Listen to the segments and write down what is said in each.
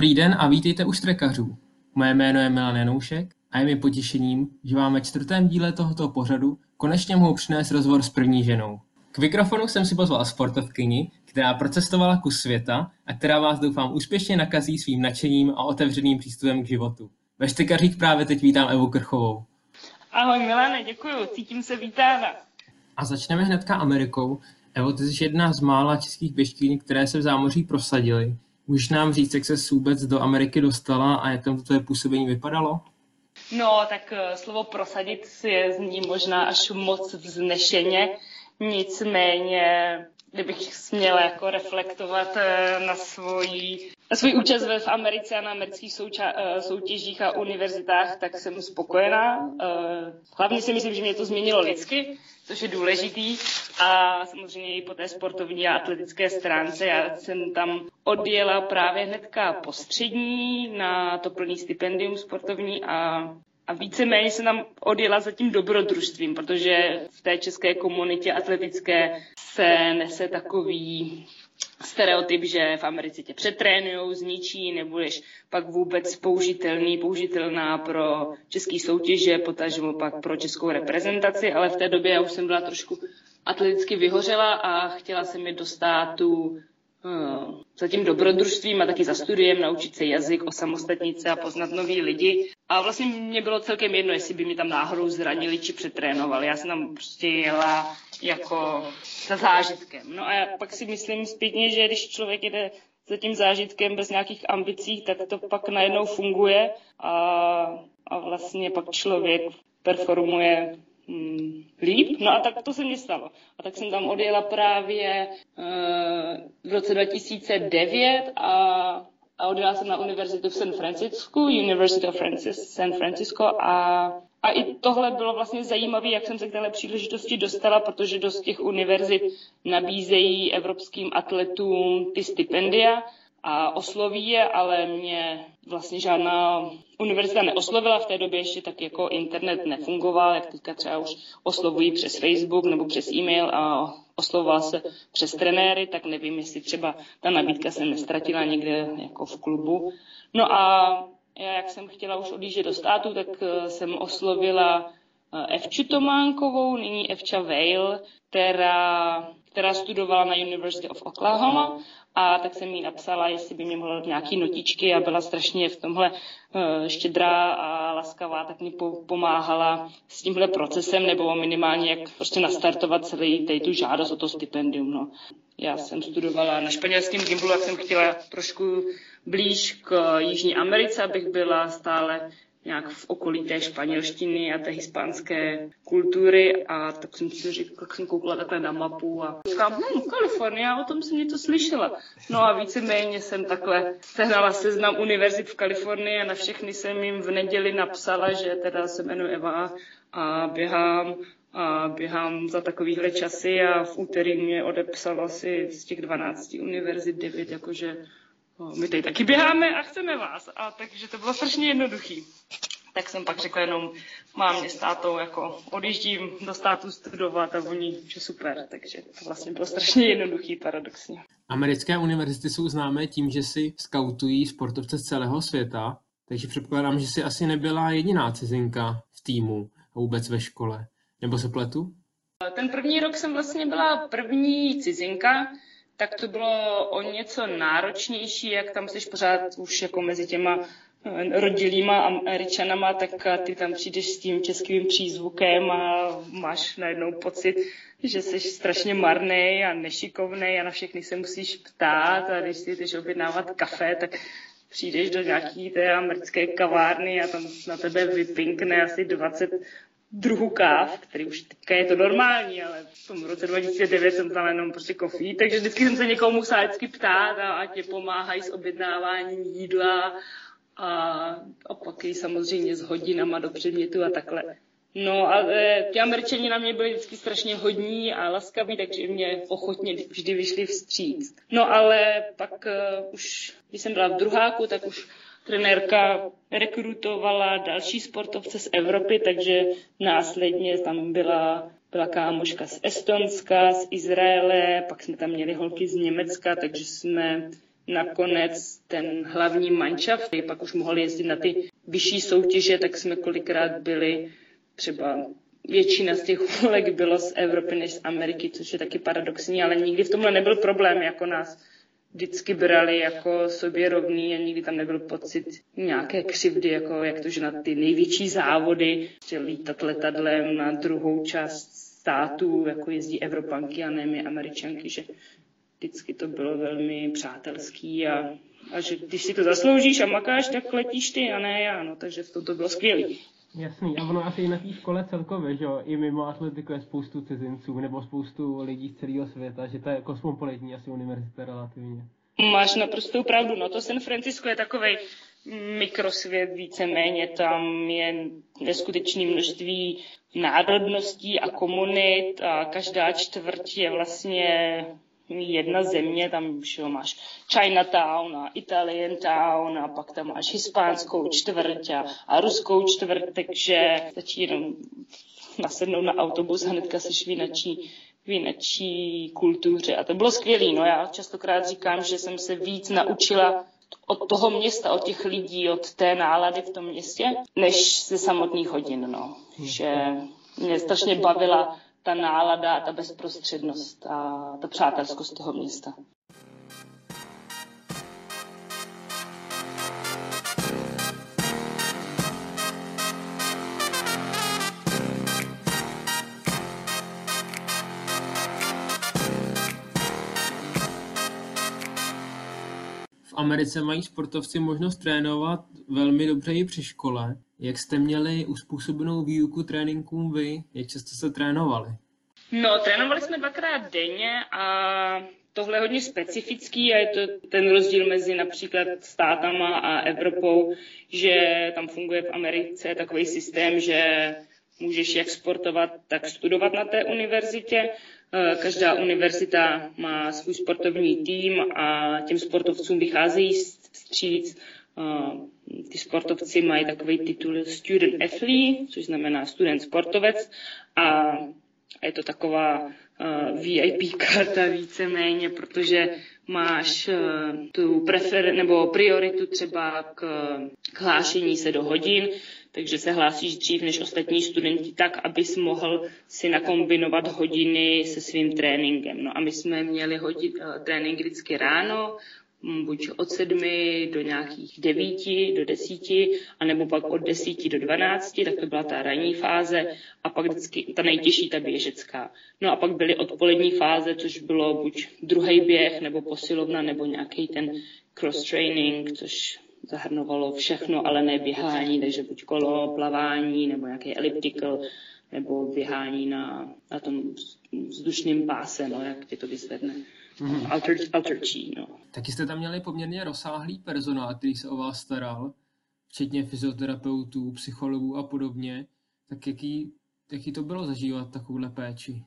Dobrý den a vítejte u Štrekařů. Moje jméno je Milan Janoušek a je mi potěšením, že vám ve čtvrtém díle tohoto pořadu konečně mohu přinést rozhovor s první ženou. K mikrofonu jsem si pozval sportovkyni, která procestovala kus světa a která vás doufám úspěšně nakazí svým nadšením a otevřeným přístupem k životu. Ve Štrekařích právě teď vítám Evu Krchovou. Ahoj Milane, děkuji, cítím se vítána. A začneme hnedka Amerikou. Evo, ty jsi jedna z mála českých běžkyň, které se v zámoří prosadily. Můžeš nám říct, jak se vůbec do Ameriky dostala a jak tam to tvoje působení vypadalo? No, tak eh, slovo prosadit je zní možná až moc vznešeně, nicméně kdybych směla jako reflektovat eh, na svoji, na svůj účast v Americe a na amerických souča, eh, soutěžích a univerzitách, tak jsem spokojená. Hlavně si myslím, že mě to změnilo lidsky, což je důležitý. A samozřejmě i po té sportovní a atletické stránce. Já jsem tam odjela právě hnedka po střední na to plný stipendium sportovní a a víceméně jsem tam odjela za tím dobrodružstvím, protože v té české komunitě atletické se nese takový stereotyp, že v Americe tě přetrénujou, zničí, nebudeš pak vůbec použitelný, použitelná pro český soutěže, potažmo pak pro českou reprezentaci, ale v té době já už jsem byla trošku atleticky vyhořela a chtěla jsem mi do státu Hmm. za tím dobrodružstvím a taky za studiem, naučit se jazyk, osamostatnit se a poznat nový lidi. A vlastně mě bylo celkem jedno, jestli by mi tam náhodou zranili či přetrénovali. Já jsem tam prostě jela jako za zážitkem. No a pak si myslím zpětně, že když člověk jede za tím zážitkem bez nějakých ambicí, tak to pak najednou funguje a, a vlastně pak člověk performuje mm, líp. No a tak to se mi stalo. A tak jsem tam odjela právě uh, v roce 2009 a, a odjela jsem na univerzitu v San Francisco, University of Francis, San Francisco a a i tohle bylo vlastně zajímavé, jak jsem se k téhle příležitosti dostala, protože dost těch univerzit nabízejí evropským atletům ty stipendia a osloví je, ale mě vlastně žádná univerzita neoslovila. V té době ještě tak jako internet nefungoval, jak teďka třeba už oslovují přes Facebook nebo přes e-mail a oslovoval se přes trenéry, tak nevím, jestli třeba ta nabídka se nestratila někde jako v klubu. No a já, jak jsem chtěla už odjíždět do státu, tak eh, jsem oslovila eh, Evču Tománkovou, nyní Evča Vale, která, která studovala na University of Oklahoma a tak jsem jí napsala, jestli by mě mohla nějaký notičky a byla strašně v tomhle uh, štědrá a laskavá, tak mi po, pomáhala s tímhle procesem nebo minimálně jak prostě nastartovat celý tu žádost o to stipendium. No. Já jsem studovala na španělském gimblu, jak jsem chtěla trošku blíž k Jižní Americe, abych byla stále nějak v okolí té španělštiny a té hispánské kultury a tak jsem si říkala, jak jsem koukala takhle na mapu a říkám, hm, Kalifornie, o tom jsem něco slyšela. No a víceméně jsem takhle sehnala seznam univerzit v Kalifornii a na všechny jsem jim v neděli napsala, že teda se jmenuji Eva a běhám a běhám za takovýhle časy a v úterý mě odepsalo asi z těch 12 univerzit 9, jakože my tady taky běháme a chceme vás. A takže to bylo strašně jednoduchý. Tak jsem pak řekla jenom, mám mě s tátou, jako odjíždím do státu studovat a oni, že super. Takže to vlastně bylo strašně jednoduchý, paradoxně. Americké univerzity jsou známé tím, že si skautují sportovce z celého světa, takže předpokládám, že jsi asi nebyla jediná cizinka v týmu a vůbec ve škole. Nebo se pletu? Ten první rok jsem vlastně byla první cizinka, tak to bylo o něco náročnější, jak tam jsi pořád už jako mezi těma eh, rodilýma američanama, tak ty tam přijdeš s tím českým přízvukem a máš najednou pocit, že jsi strašně marný a nešikovný a na všechny se musíš ptát a když si jdeš objednávat kafe, tak přijdeš do nějaký té americké kavárny a tam na tebe vypinkne asi 20 druhu káv, který už teďka je to normální, ale v tom roce 2009 jsem tam jenom prostě kofí, takže vždycky jsem se někoho musela vždycky ptát a ať tě pomáhají s objednáváním jídla a, a pak i samozřejmě s hodinama do předmětu a takhle. No a e, ti američani na mě byli vždycky strašně hodní a laskaví, takže mě ochotně vždy vyšli vstříc. No ale pak uh, už, když jsem byla v druháku, tak už trenérka rekrutovala další sportovce z Evropy, takže následně tam byla, byla kámoška z Estonska, z Izraele, pak jsme tam měli holky z Německa, takže jsme nakonec ten hlavní mančaft, který pak už mohl jezdit na ty vyšší soutěže, tak jsme kolikrát byli třeba většina z těch volek bylo z Evropy než z Ameriky, což je taky paradoxní, ale nikdy v tomhle nebyl problém, jako nás vždycky brali jako sobě rovný a nikdy tam nebyl pocit nějaké křivdy, jako jak to, že na ty největší závody, že lítat letadlem na druhou část států, jako jezdí Evropanky a ne my Američanky, že vždycky to bylo velmi přátelský a, a že když si to zasloužíš a makáš, tak letíš ty a ne já, no, takže v tom to bylo skvělé. Jasný, a ono asi i na té škole celkově, že jo, i mimo atletiku je spoustu cizinců nebo spoustu lidí z celého světa, že to je kosmopolitní asi univerzita relativně. Máš naprostou pravdu, no to San Francisco je takový mikrosvět víceméně, tam je neskutečné množství národností a komunit a každá čtvrť je vlastně jedna země, tam že máš Chinatown a Italian Town a pak tam máš hispánskou čtvrť a, a ruskou čtvrť, takže stačí jenom nasednout na autobus a hnedka seš vinačí vinačí kultuře. A to bylo skvělé. No já častokrát říkám, že jsem se víc naučila od toho města, od těch lidí, od té nálady v tom městě, než ze samotných hodin. No. Že mě strašně bavila ta nálada, ta bezprostřednost a ta přátelskost toho města. V Americe mají sportovci možnost trénovat velmi dobře i při škole. Jak jste měli uspůsobenou výuku tréninkům vy? Jak často jste trénovali? No, trénovali jsme dvakrát denně a tohle je hodně specifický a je to ten rozdíl mezi například státama a Evropou, že tam funguje v Americe takový systém, že můžeš jak sportovat, tak studovat na té univerzitě. Každá univerzita má svůj sportovní tým a těm sportovcům vycházejí vstříc ty sportovci mají takový titul student athlete, což znamená student sportovec a je to taková uh, VIP karta víceméně, protože máš uh, tu prefer, nebo prioritu třeba k, k hlášení se do hodin, takže se hlásíš dřív než ostatní studenti tak, abys mohl si nakombinovat hodiny se svým tréninkem. No a my jsme měli hodit, uh, trénink vždycky ráno, buď od sedmi do nějakých devíti, do desíti, anebo pak od desíti do dvanácti, tak to byla ta ranní fáze a pak vždycky ta nejtěžší, ta běžecká. No a pak byly odpolední fáze, což bylo buď druhý běh, nebo posilovna, nebo nějaký ten cross-training, což zahrnovalo všechno, ale ne běhání, takže buď kolo, plavání, nebo nějaký elliptical, nebo běhání na, na tom vzdušném páse, no, jak tě to vyzvedne. Mm-hmm. Alter, alterčí, no. Taky jste tam měli poměrně rozsáhlý personál, který se o vás staral, včetně fyzioterapeutů, psychologů a podobně. Tak jaký, jaký to bylo zažívat takovouhle péči?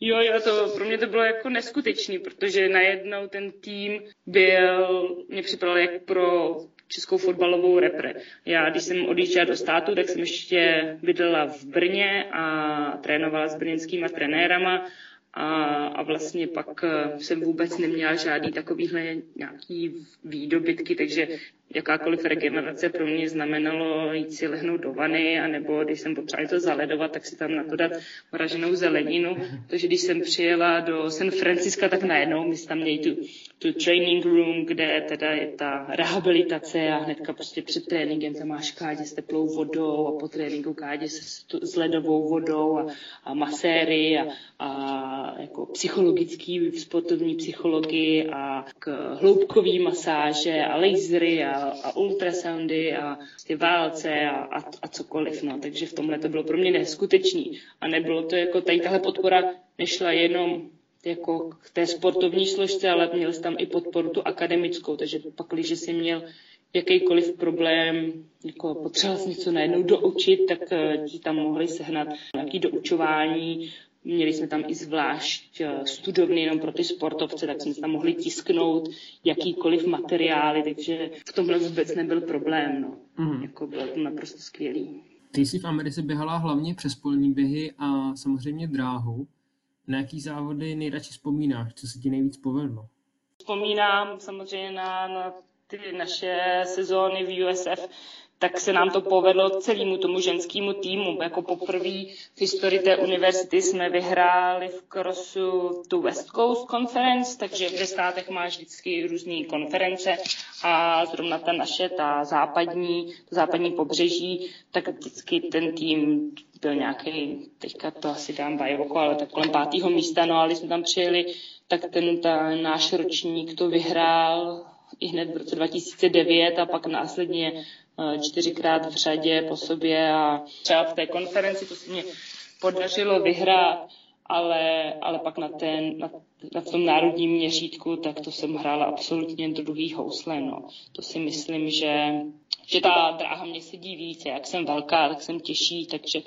Jo, jo, to pro mě to bylo jako neskutečný, protože najednou ten tým byl, mě připadal jak pro českou fotbalovou repre. Já, když jsem odjížděla do státu, tak jsem ještě bydlela v Brně a trénovala s brněnskýma trenérama a, a vlastně pak eh, jsem vůbec neměla žádný takovýhle nějaký výdobytky, takže jakákoliv regenerace pro mě znamenalo jít si lehnout do vany, anebo když jsem potřebovala to zaledovat, tak si tam na to dát mraženou zeleninu. Takže když jsem přijela do San Francisca, tak najednou my tam měli tu, tu training room, kde teda je ta rehabilitace a hnedka prostě před tréninkem tam máš kádě s teplou vodou a po tréninku kádě s, s ledovou vodou a, a maséry a, a jako psychologický, sportovní psychologii a k hloubkový masáže a lasery a a ultrasoundy a prostě válce a, a, a cokoliv. No. Takže v tomhle to bylo pro mě neskutečný. A nebylo to jako tady tahle podpora nešla jenom jako k té sportovní složce, ale měl jsi tam i podporu tu akademickou, takže pak, když jsi měl jakýkoliv problém, jako potřeboval jsi něco najednou doučit, tak eh, ti tam mohli sehnat nějaký doučování, Měli jsme tam i zvlášť eh, studovny jenom pro ty sportovce, tak jsme tam mohli tisknout jakýkoliv materiály, takže v tomhle vůbec nebyl problém. No. Mm. Jako bylo to naprosto skvělý. Ty jsi v Americe běhala hlavně přes polní běhy a samozřejmě dráhu. Na jaký závody nejradši vzpomínáš? Co se ti nejvíc povedlo? Vzpomínám samozřejmě na, na ty naše sezóny v USF, tak se nám to povedlo celému tomu ženskému týmu. Jako poprvé v historii té univerzity jsme vyhráli v crossu tu West Coast Conference, takže ve státech máš vždycky různé konference a zrovna ta naše, ta západní, to západní pobřeží, tak vždycky ten tým byl nějaký, teďka to asi dám bajovoko, ale tak kolem pátého místa, no ale jsme tam přijeli, tak ten ta, náš ročník to vyhrál i hned v roce 2009 a pak následně čtyřikrát v řadě po sobě a třeba v té konferenci to se mě podařilo vyhrát, ale, ale pak na, ten, na, na tom národním měřítku, tak to jsem hrála absolutně druhý housle. No. To si myslím, že, že ta dráha mě sedí více. Jak jsem velká, tak jsem těžší, takže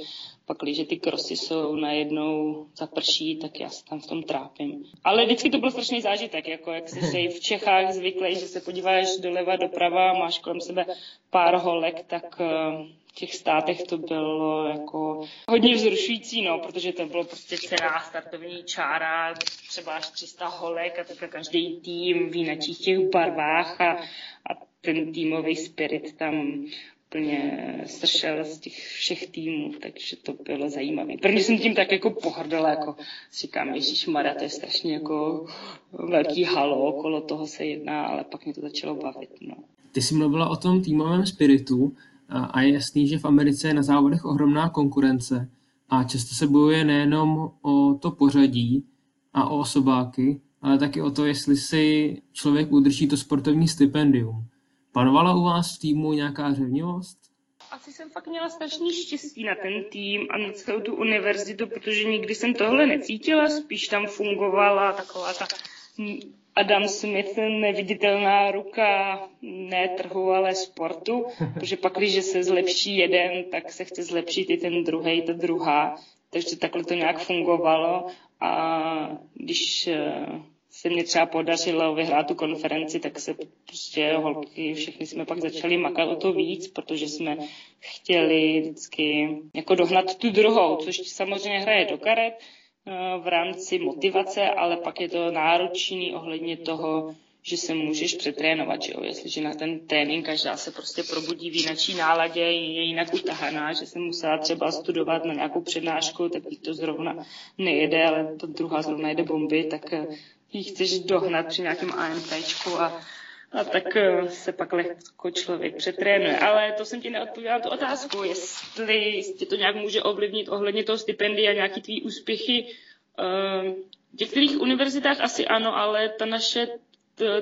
pak, když ty krosy jsou najednou zaprší, tak já se tam v tom trápím. Ale vždycky to byl strašný zážitek, jako jak jsi v Čechách zvyklý, že se podíváš doleva, doprava, máš kolem sebe pár holek, tak eh, v těch státech to bylo jako hodně vzrušující, no, protože to bylo prostě celá startovní čára, třeba až 300 holek a tak každý tým v jiných těch barvách a, a ten týmový spirit tam úplně stršel z těch všech týmů, takže to bylo zajímavé. Prvně jsem tím tak jako pohrdala, jako říkám, Ježíš Mara, to je strašně jako velký halo, okolo toho se jedná, ale pak mě to začalo bavit. No. Ty jsi mluvila o tom týmovém spiritu a je jasný, že v Americe je na závodech ohromná konkurence a často se bojuje nejenom o to pořadí a o osobáky, ale taky o to, jestli si člověk udrží to sportovní stipendium. Panovala u vás v týmu nějaká řevnivost? Asi jsem fakt měla strašný štěstí na ten tým a na celou tu univerzitu, protože nikdy jsem tohle necítila, spíš tam fungovala taková ta Adam Smith, neviditelná ruka ne trhu, ale sportu, protože pak, když se zlepší jeden, tak se chce zlepšit i ten druhý, ta druhá. Takže takhle to nějak fungovalo a když se mě třeba podařilo vyhrát tu konferenci, tak se prostě holky, všechny jsme pak začali makat o to víc, protože jsme chtěli vždycky jako dohnat tu druhou, což samozřejmě hraje do karet eh, v rámci motivace, ale pak je to náročný ohledně toho, že se můžeš přetrénovat, že jo? Jestliže na ten trénink každá se prostě probudí v jinačí náladě, je jinak utahaná, že jsem musela třeba studovat na nějakou přednášku, tak to zrovna nejede, ale to druhá zrovna jede bomby, tak eh, ji chceš dohnat při nějakém AMPčku a, a tak eh, se pak lehko člověk přetrénuje. Ale to jsem ti neodpověděla tu otázku, jestli, jestli to nějak může ovlivnit ohledně toho stipendia, nějaký tvý úspěchy. Eh, v některých univerzitách asi ano, ale ta naše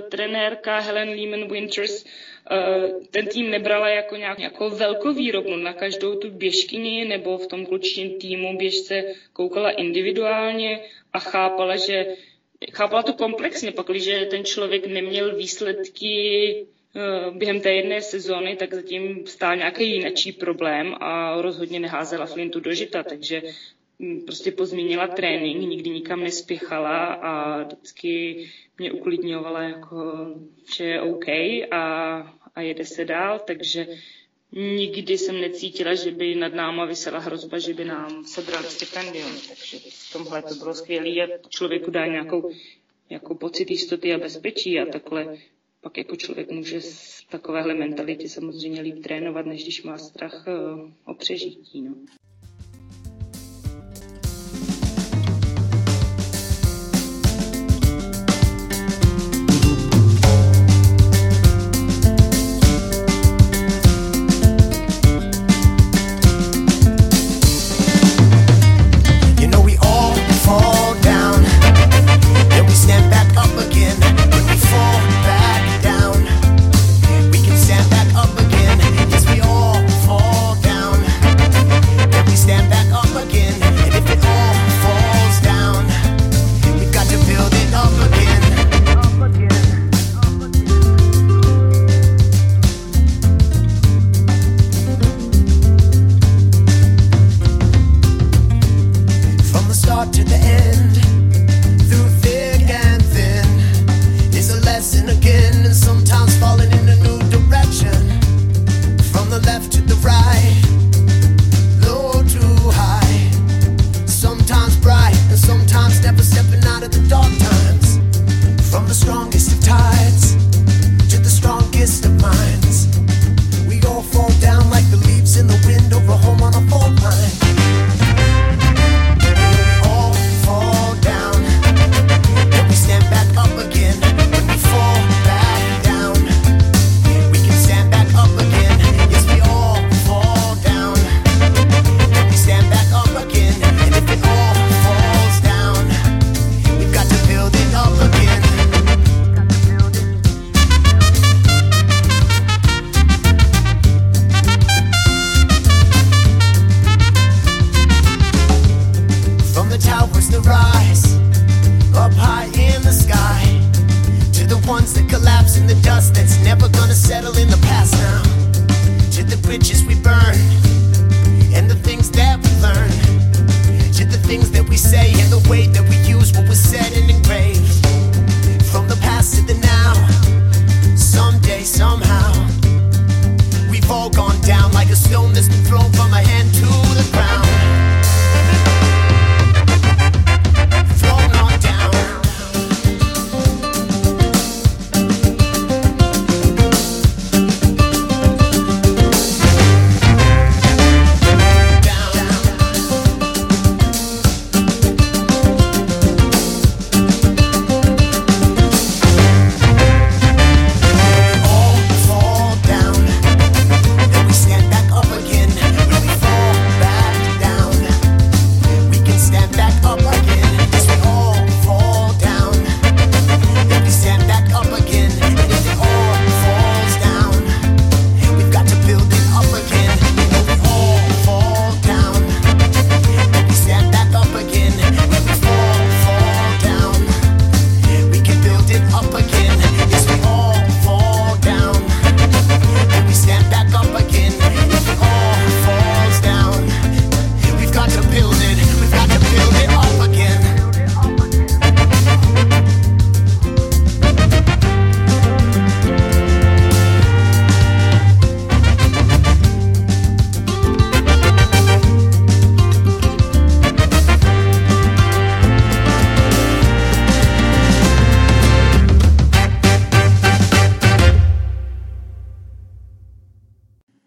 trenérka Helen Lehman Winters eh, ten tým nebrala jako nějak, jako velkou výrobu na každou tu běžkyni nebo v tom klučním týmu běžce koukala individuálně a chápala, že chápala to komplexně, pak, když ten člověk neměl výsledky eh, během té jedné sezóny, tak zatím stál nějaký jiný problém a rozhodně neházela Flintu do žita, takže prostě pozměnila trénink, nikdy nikam nespěchala a vždycky mě uklidňovala, jako, že je OK a, a jede se dál, takže nikdy jsem necítila, že by nad náma vysela hrozba, že by nám sebrali stipendium. Takže v tomhle to bylo skvělé a člověku dá nějakou, nějakou pocit jistoty a bezpečí a takhle pak jako člověk může z takovéhle mentality samozřejmě líp trénovat, než když má strach eh, o přežití. No.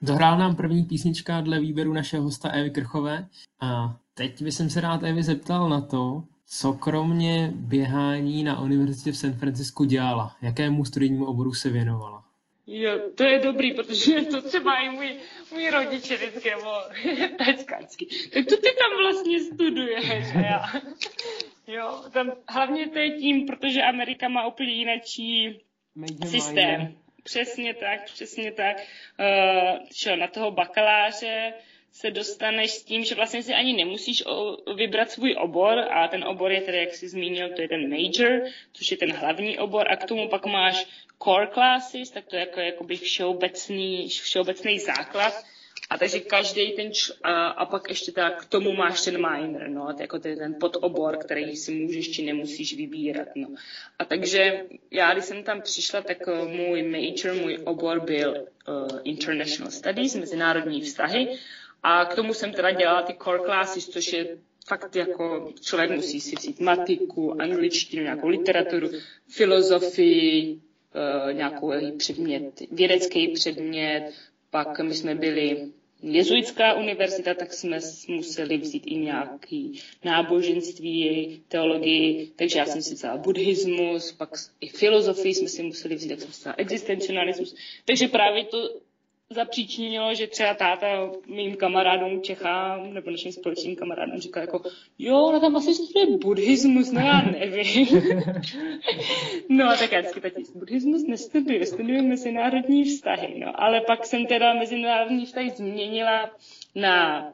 Dohrál nám první písnička dle výběru našeho hosta Evy Krchové a teď bych se rád Evy zeptal na to, co kromě běhání na univerzitě v San Francisku dělala, jakému studijnímu oboru se věnovala. Jo, to je dobrý, protože to třeba i můj, můj rodiče vždycky, nebo tačkácky. Tak to ty tam vlastně studuješ, že já. Jo, tam, hlavně to je tím, protože Amerika má úplně jiný systém. Přesně tak, přesně tak. Uh, čo, na toho bakaláře se dostaneš s tím, že vlastně si ani nemusíš o, vybrat svůj obor a ten obor je tedy, jak jsi zmínil, to je ten major, což je ten hlavní obor a k tomu pak máš core classes, tak to je jako jakoby všeobecný, všeobecný základ. A takže každý ten, č- a, a pak ještě tak k tomu máš ten minor, no, to je jako ten, podobor, který si můžeš či nemusíš vybírat, no. A takže já, když jsem tam přišla, tak uh, můj major, můj obor byl uh, International Studies, mezinárodní vztahy, a k tomu jsem teda dělala ty core classes, což je fakt jako člověk musí si vzít matiku, angličtinu, nějakou literaturu, filozofii, uh, nějakou předmět, vědecký předmět, pak my jsme byli jezuitská univerzita, tak jsme museli vzít i nějaký náboženství, teologii, takže já jsem si vzala buddhismus, pak i filozofii jsme si museli vzít, jak jsem si vzala existencionalismus. Takže právě to zapříčinilo, že třeba táta mým kamarádům Čechám, nebo našim společným kamarádům říká jako, jo, ona tam asi studuje buddhismus, no já nevím. no a tak já vždycky tati, buddhismus nestuduje, studuje mezinárodní vztahy, no. Ale pak jsem teda mezinárodní vztahy změnila na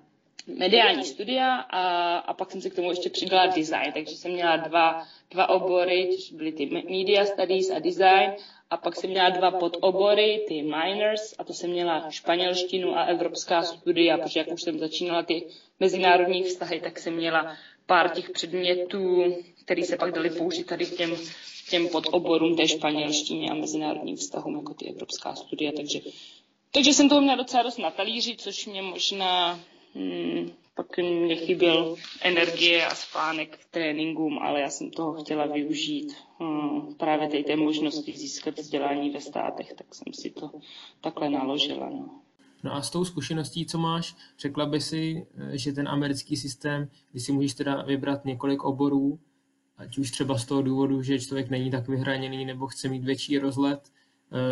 mediální studia a, a pak jsem se k tomu ještě přidala design, takže jsem měla dva, dva obory, což byly ty media studies a design a pak jsem měla dva podobory, ty minors, a to jsem měla španělštinu a evropská studia, protože jak už jsem začínala ty mezinárodní vztahy, tak jsem měla pár těch předmětů, které se pak daly použít tady k těm, těm podoborům té španělštině a mezinárodním vztahům, jako ty evropská studia, takže, takže jsem toho měla docela dost na talíři, což mě možná pak mě chyběl energie a spánek k tréninkům, ale já jsem toho chtěla využít hmm, právě té, té možnosti získat vzdělání ve státech, tak jsem si to takhle naložila. No. No a s tou zkušeností, co máš, řekla by si, že ten americký systém, kdy si můžeš teda vybrat několik oborů, ať už třeba z toho důvodu, že člověk není tak vyhraněný nebo chce mít větší rozlet,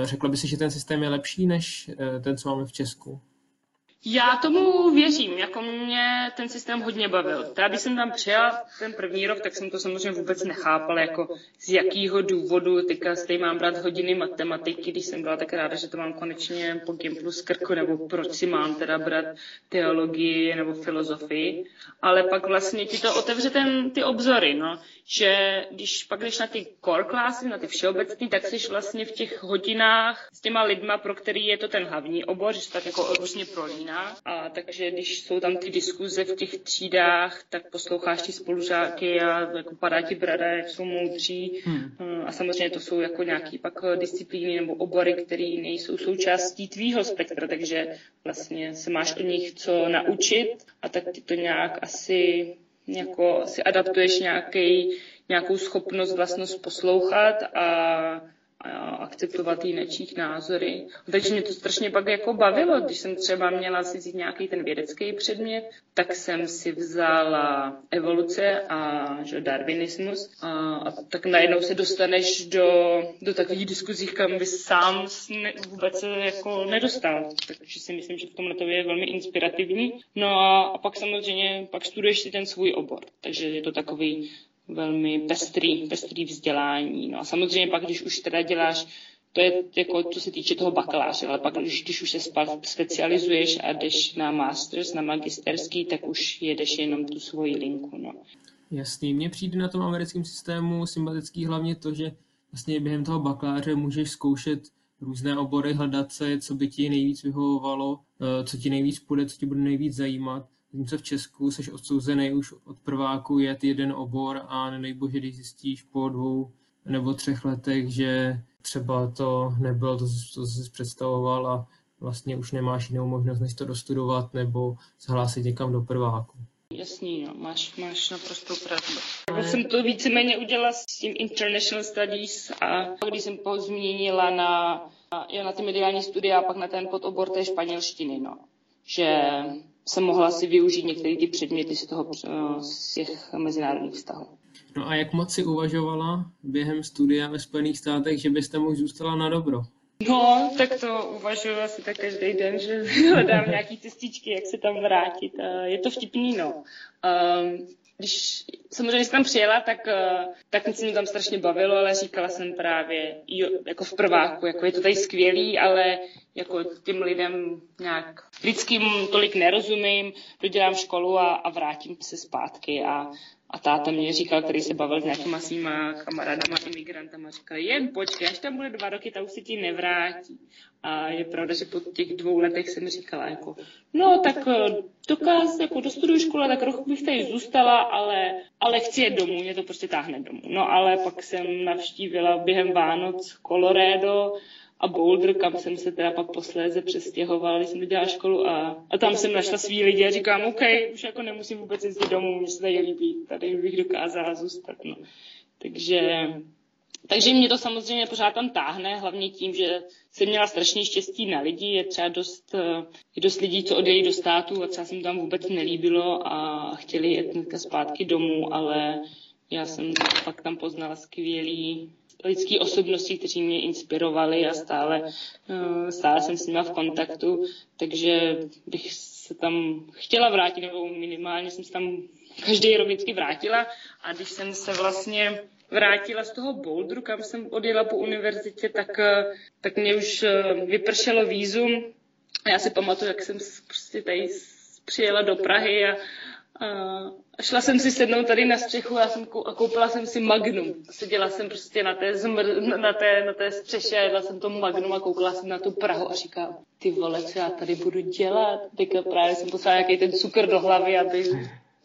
řekla by si, že ten systém je lepší než ten, co máme v Česku? Já tomu věřím, jako mě ten systém hodně bavil. Já když jsem tam přijela ten první rok, tak jsem to samozřejmě vůbec nechápala, jako z jakého důvodu, teďka stej mám brát hodiny matematiky, když jsem byla tak ráda, že to mám konečně po Gimplu z krku, nebo proč si mám teda brát teologii nebo filozofii. Ale pak vlastně ti to otevře ten, ty obzory, no. Že když pak jdeš na ty core klasy, na ty všeobecný, tak jsi vlastně v těch hodinách s těma lidma, pro který je to ten hlavní obor, že tak jako různě prolíná rodina. A takže když jsou tam ty diskuze v těch třídách, tak posloucháš ty spolužáky a jako padá ti brada, jak jsou moudří. Hmm. A samozřejmě to jsou jako nějaký pak disciplíny nebo obory, které nejsou součástí tvýho spektra, takže vlastně se máš od nich co naučit a tak ty to nějak asi jako si adaptuješ nějaký, nějakou schopnost, vlastnost poslouchat a akceptovat jinečích názory. Takže mě to strašně pak jako bavilo, když jsem třeba měla si vzít nějaký ten vědecký předmět, tak jsem si vzala evoluce a že darwinismus a, a tak najednou se dostaneš do, do takových diskuzí, kam by sám ne, vůbec jako nedostal. Takže si myslím, že v tomhle to je velmi inspirativní. No a, a pak samozřejmě, pak studuješ si ten svůj obor. Takže je to takový velmi pestrý, pestrý vzdělání. No a samozřejmě pak, když už teda děláš, to je jako, co se týče toho bakaláře, ale pak, když, když už se specializuješ a jdeš na masters, na magisterský, tak už jedeš jenom tu svoji linku. No. Jasný, mně přijde na tom americkém systému sympatický hlavně to, že vlastně během toho bakaláře můžeš zkoušet různé obory, hledat se, co by ti nejvíc vyhovovalo, eh, co ti nejvíc půjde, co ti bude nejvíc zajímat Zatímco v Česku jsi odsouzený už od prváku jet jeden obor a nejbože, když zjistíš po dvou nebo třech letech, že třeba to nebylo to, co jsi představoval a vlastně už nemáš jinou možnost, než to dostudovat nebo zhlásit někam do prváku. Jasný, no, máš, máš naprosto pravdu. Já jsem to víceméně udělala s tím International Studies a když jsem pozměnila na, na, na ty mediální studia a pak na ten podobor té španělštiny, no. Že jsem mohla si využít některé ty předměty z, toho, eh, z těch mezinárodních vztahů. No a jak moc si uvažovala během studia ve Spojených státech, že byste mu zůstala na dobro? No, tak to uvažuji asi tak každý den, že hledám nějaký cestičky, jak se tam vrátit. Je to vtipný, no. Um, když samozřejmě jsem tam přijela, tak, eh, tak se mi tam strašně bavilo, ale říkala jsem právě, jo, jako v prváku, jako je to tady skvělý, ale jako tím lidem nějak lidským tolik nerozumím, dodělám školu a, a vrátím se zpátky a, a táta mě říkal, který se bavil s nějakýma svýma kamarádama, imigrantama, říkal, jen počkej, až tam bude dva roky, ta už se ti nevrátí. A je pravda, že po těch dvou letech jsem říkala, jako, no tak eh, dokáz, jako dostuduju školu, tak rok bych tady zůstala, ale, ale chci jet domů, mě to prostě táhne domů. No ale pak jsem navštívila během Vánoc Colorado, a Boulder, kam jsem se teda pak posléze přestěhovala, když jsem dělala školu a, a tam jsem našla svý lidi a říkám, OK, už jako nemusím vůbec jezdit domů, mě se tady líbí, tady bych dokázala zůstat. No. Takže, takže mě to samozřejmě pořád tam táhne, hlavně tím, že jsem měla strašně štěstí na lidi, je třeba dost, je dost lidí, co odjejí do státu a třeba se mi tam vůbec nelíbilo a chtěli jet zpátky domů, ale já jsem pak tam poznala skvělý lidské osobnosti, kteří mě inspirovali a stále, eh, stále jsem s nimi v kontaktu, takže bych se tam chtěla vrátit, nebo minimálně jsem se tam každý rok vždycky vrátila a když jsem se vlastně vrátila z toho Boulderu, kam jsem odjela po univerzitě, tak, eh, tak mě už eh, vypršelo výzum. Já si pamatuju, jak jsem prostě tady přijela do Prahy a šla jsem si sednout tady na střechu a, jsem, a koupila jsem si Magnum. Seděla jsem prostě na té, zmr, na té, na té střeše a jedla jsem to Magnum a koukala jsem na tu Prahu a říkala, ty vole, co já tady budu dělat? Teďka právě jsem poslala nějaký ten cukr do hlavy, aby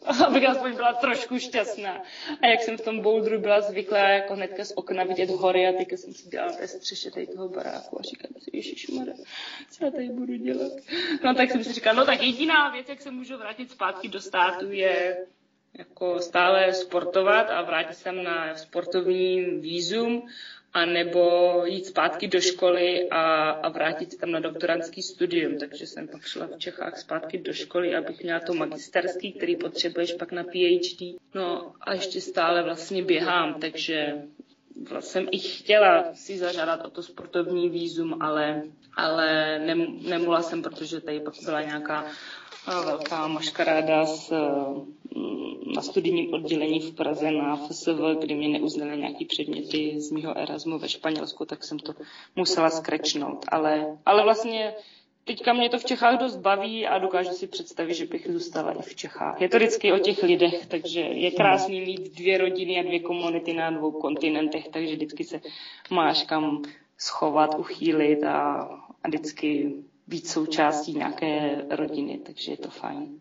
abych aspoň byla trošku šťastná. A jak jsem v tom bouldru byla zvyklá jako hnedka z okna vidět hory a teďka jsem si dělala té střeše tady toho baráku a říkám si, ježišmarja, co já tady budu dělat? No tak jsem si říkala, no tak jediná věc, jak se můžu vrátit zpátky do státu, je jako stále sportovat a vrátit se na sportovní výzum a nebo jít zpátky do školy a, a vrátit se tam na doktorantský studium. Takže jsem pak šla v Čechách zpátky do školy, abych měla to magisterský, který potřebuješ pak na PhD. No a ještě stále vlastně běhám, takže jsem i chtěla si zažádat o to sportovní výzum, ale, ale nem, nemohla jsem, protože tady pak byla nějaká velká maškaráda s, na studijním oddělení v Praze na FSV, kdy mě neuznali nějaký předměty z mého Erasmu ve Španělsku, tak jsem to musela skrečnout. Ale, ale vlastně teďka mě to v Čechách dost baví a dokážu si představit, že bych zůstala i v Čechách. Je to vždycky o těch lidech, takže je krásný mít dvě rodiny a dvě komunity na dvou kontinentech, takže vždycky se máš kam schovat, uchýlit a, a vždycky být součástí nějaké rodiny, takže je to fajn.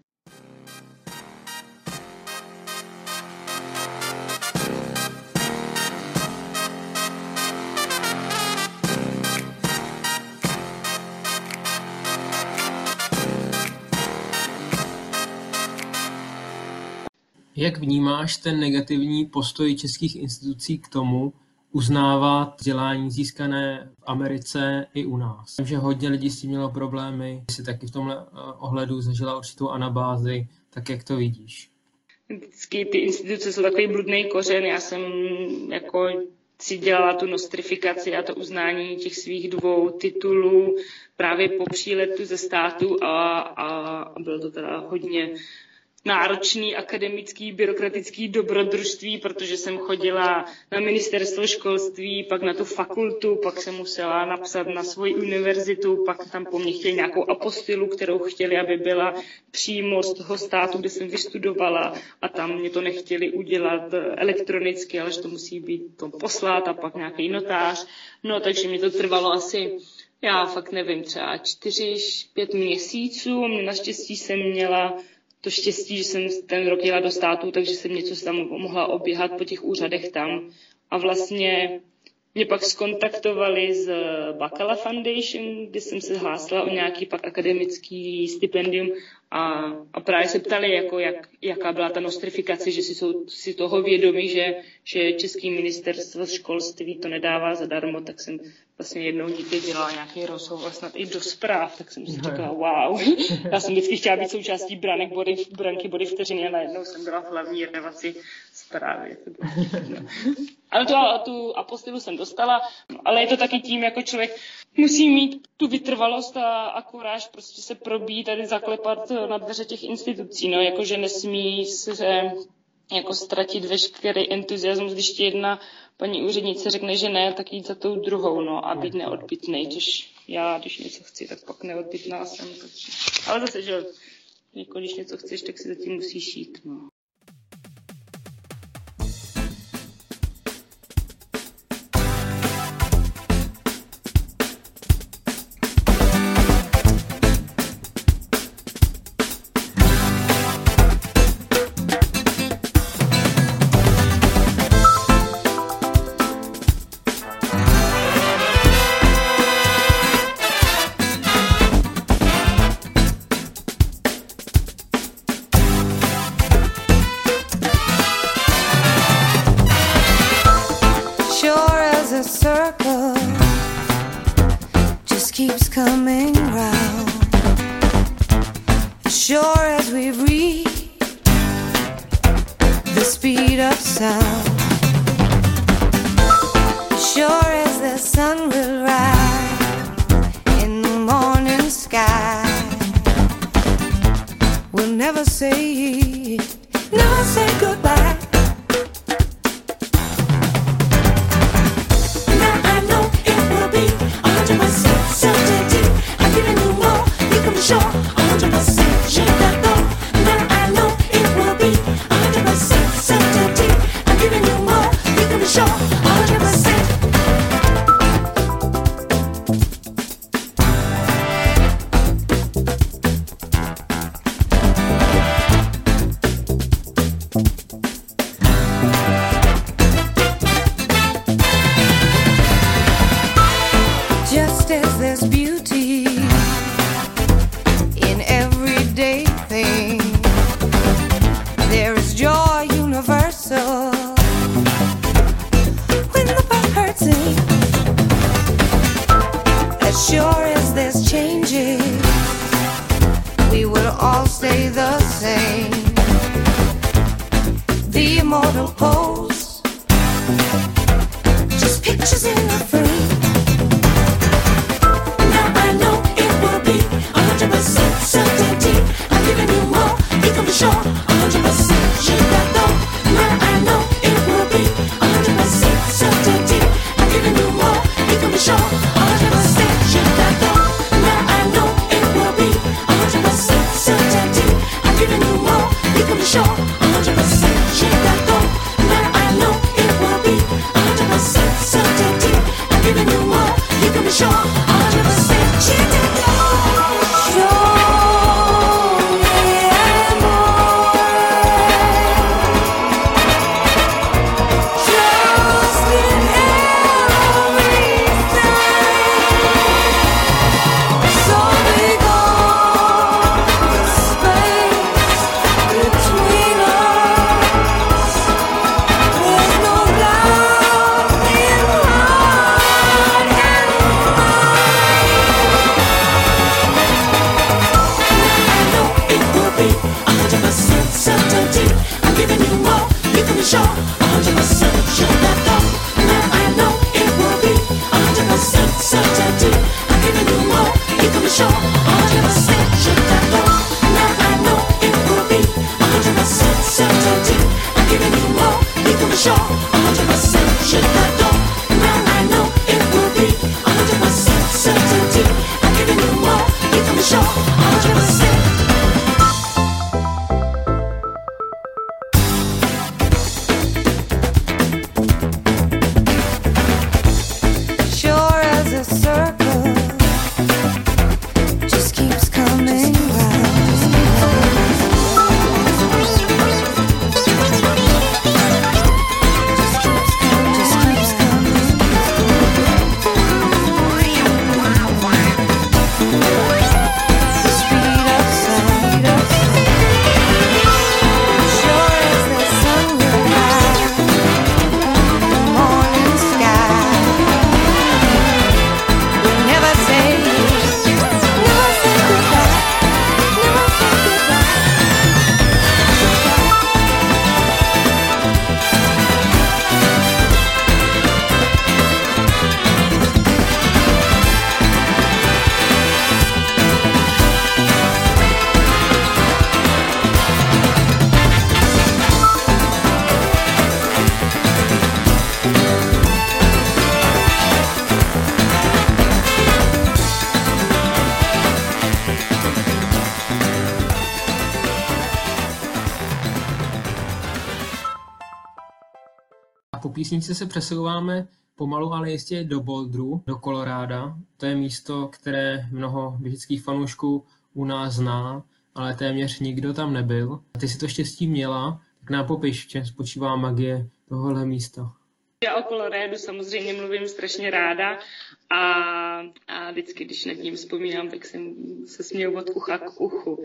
Jak vnímáš ten negativní postoj českých institucí k tomu, uznávat vzdělání získané v Americe i u nás. Vím, že hodně lidí s tím mělo problémy, si taky v tomhle eh, ohledu zažila určitou anabázi, tak jak to vidíš? Vždycky ty instituce jsou takový bludný kořen, já jsem jako si dělala tu nostrifikaci a to uznání těch svých dvou titulů právě po příletu ze státu a, a bylo to teda hodně náročný akademický byrokratický dobrodružství, protože jsem chodila na ministerstvo školství, pak na tu fakultu, pak jsem musela napsat na svoji univerzitu, pak tam po mně chtěli nějakou apostilu, kterou chtěli, aby byla přímo z toho státu, kde jsem vystudovala a tam mě to nechtěli udělat elektronicky, ale že to musí být to poslát a pak nějaký notář. No, takže mi to trvalo asi já fakt nevím, třeba čtyři, pět měsíců. Naštěstí jsem měla to štěstí, že jsem ten rok jela do státu, takže jsem něco tam mohla oběhat po těch úřadech tam. A vlastně mě pak skontaktovali z Bacala Foundation, kde jsem se hlásila o nějaký pak akademický stipendium a, a právě se ptali, jako jak, jaká byla ta nostrifikace, že si jsou si toho vědomí, že, že Český ministerstvo školství to nedává zadarmo, tak jsem vlastně jednou někdy dělala nějaký rozhovor snad i do zpráv, tak jsem si říkala, wow, já jsem vždycky chtěla být součástí branek body, branky body vteřiny a najednou jsem byla v hlavní redakci zprávy. Ale tu, tu apostilu jsem dostala, ale je to taky tím, jako člověk musí mít tu vytrvalost a, a kuráž prostě se probít, tady zaklepat na dveře těch institucí, no, jakože nesmí se jako ztratit veškerý entuziasmus, když ti jedna paní úřednice řekne, že ne, tak jít za tou druhou, no, a být neodbitný, což já, když něco chci, tak pak neodbitná jsem. Takže... Ale zase, že jako když něco chceš, tak si zatím musíš jít, no. keeps coming round. Sure as we breathe, the speed of sound. Sure as the sun will rise in the morning sky. We'll never say it, never say goodbye. Písničce se přesouváme pomalu, ale jistě do Boulderu, do Koloráda. To je místo, které mnoho běžických fanoušků u nás zná, ale téměř nikdo tam nebyl. A ty si to štěstí měla, tak nám popiš, v čem spočívá magie tohohle místa. Já o Kolorédu samozřejmě mluvím strašně ráda a, a vždycky, když nad ním vzpomínám, tak jsem se směju od ucha k uchu.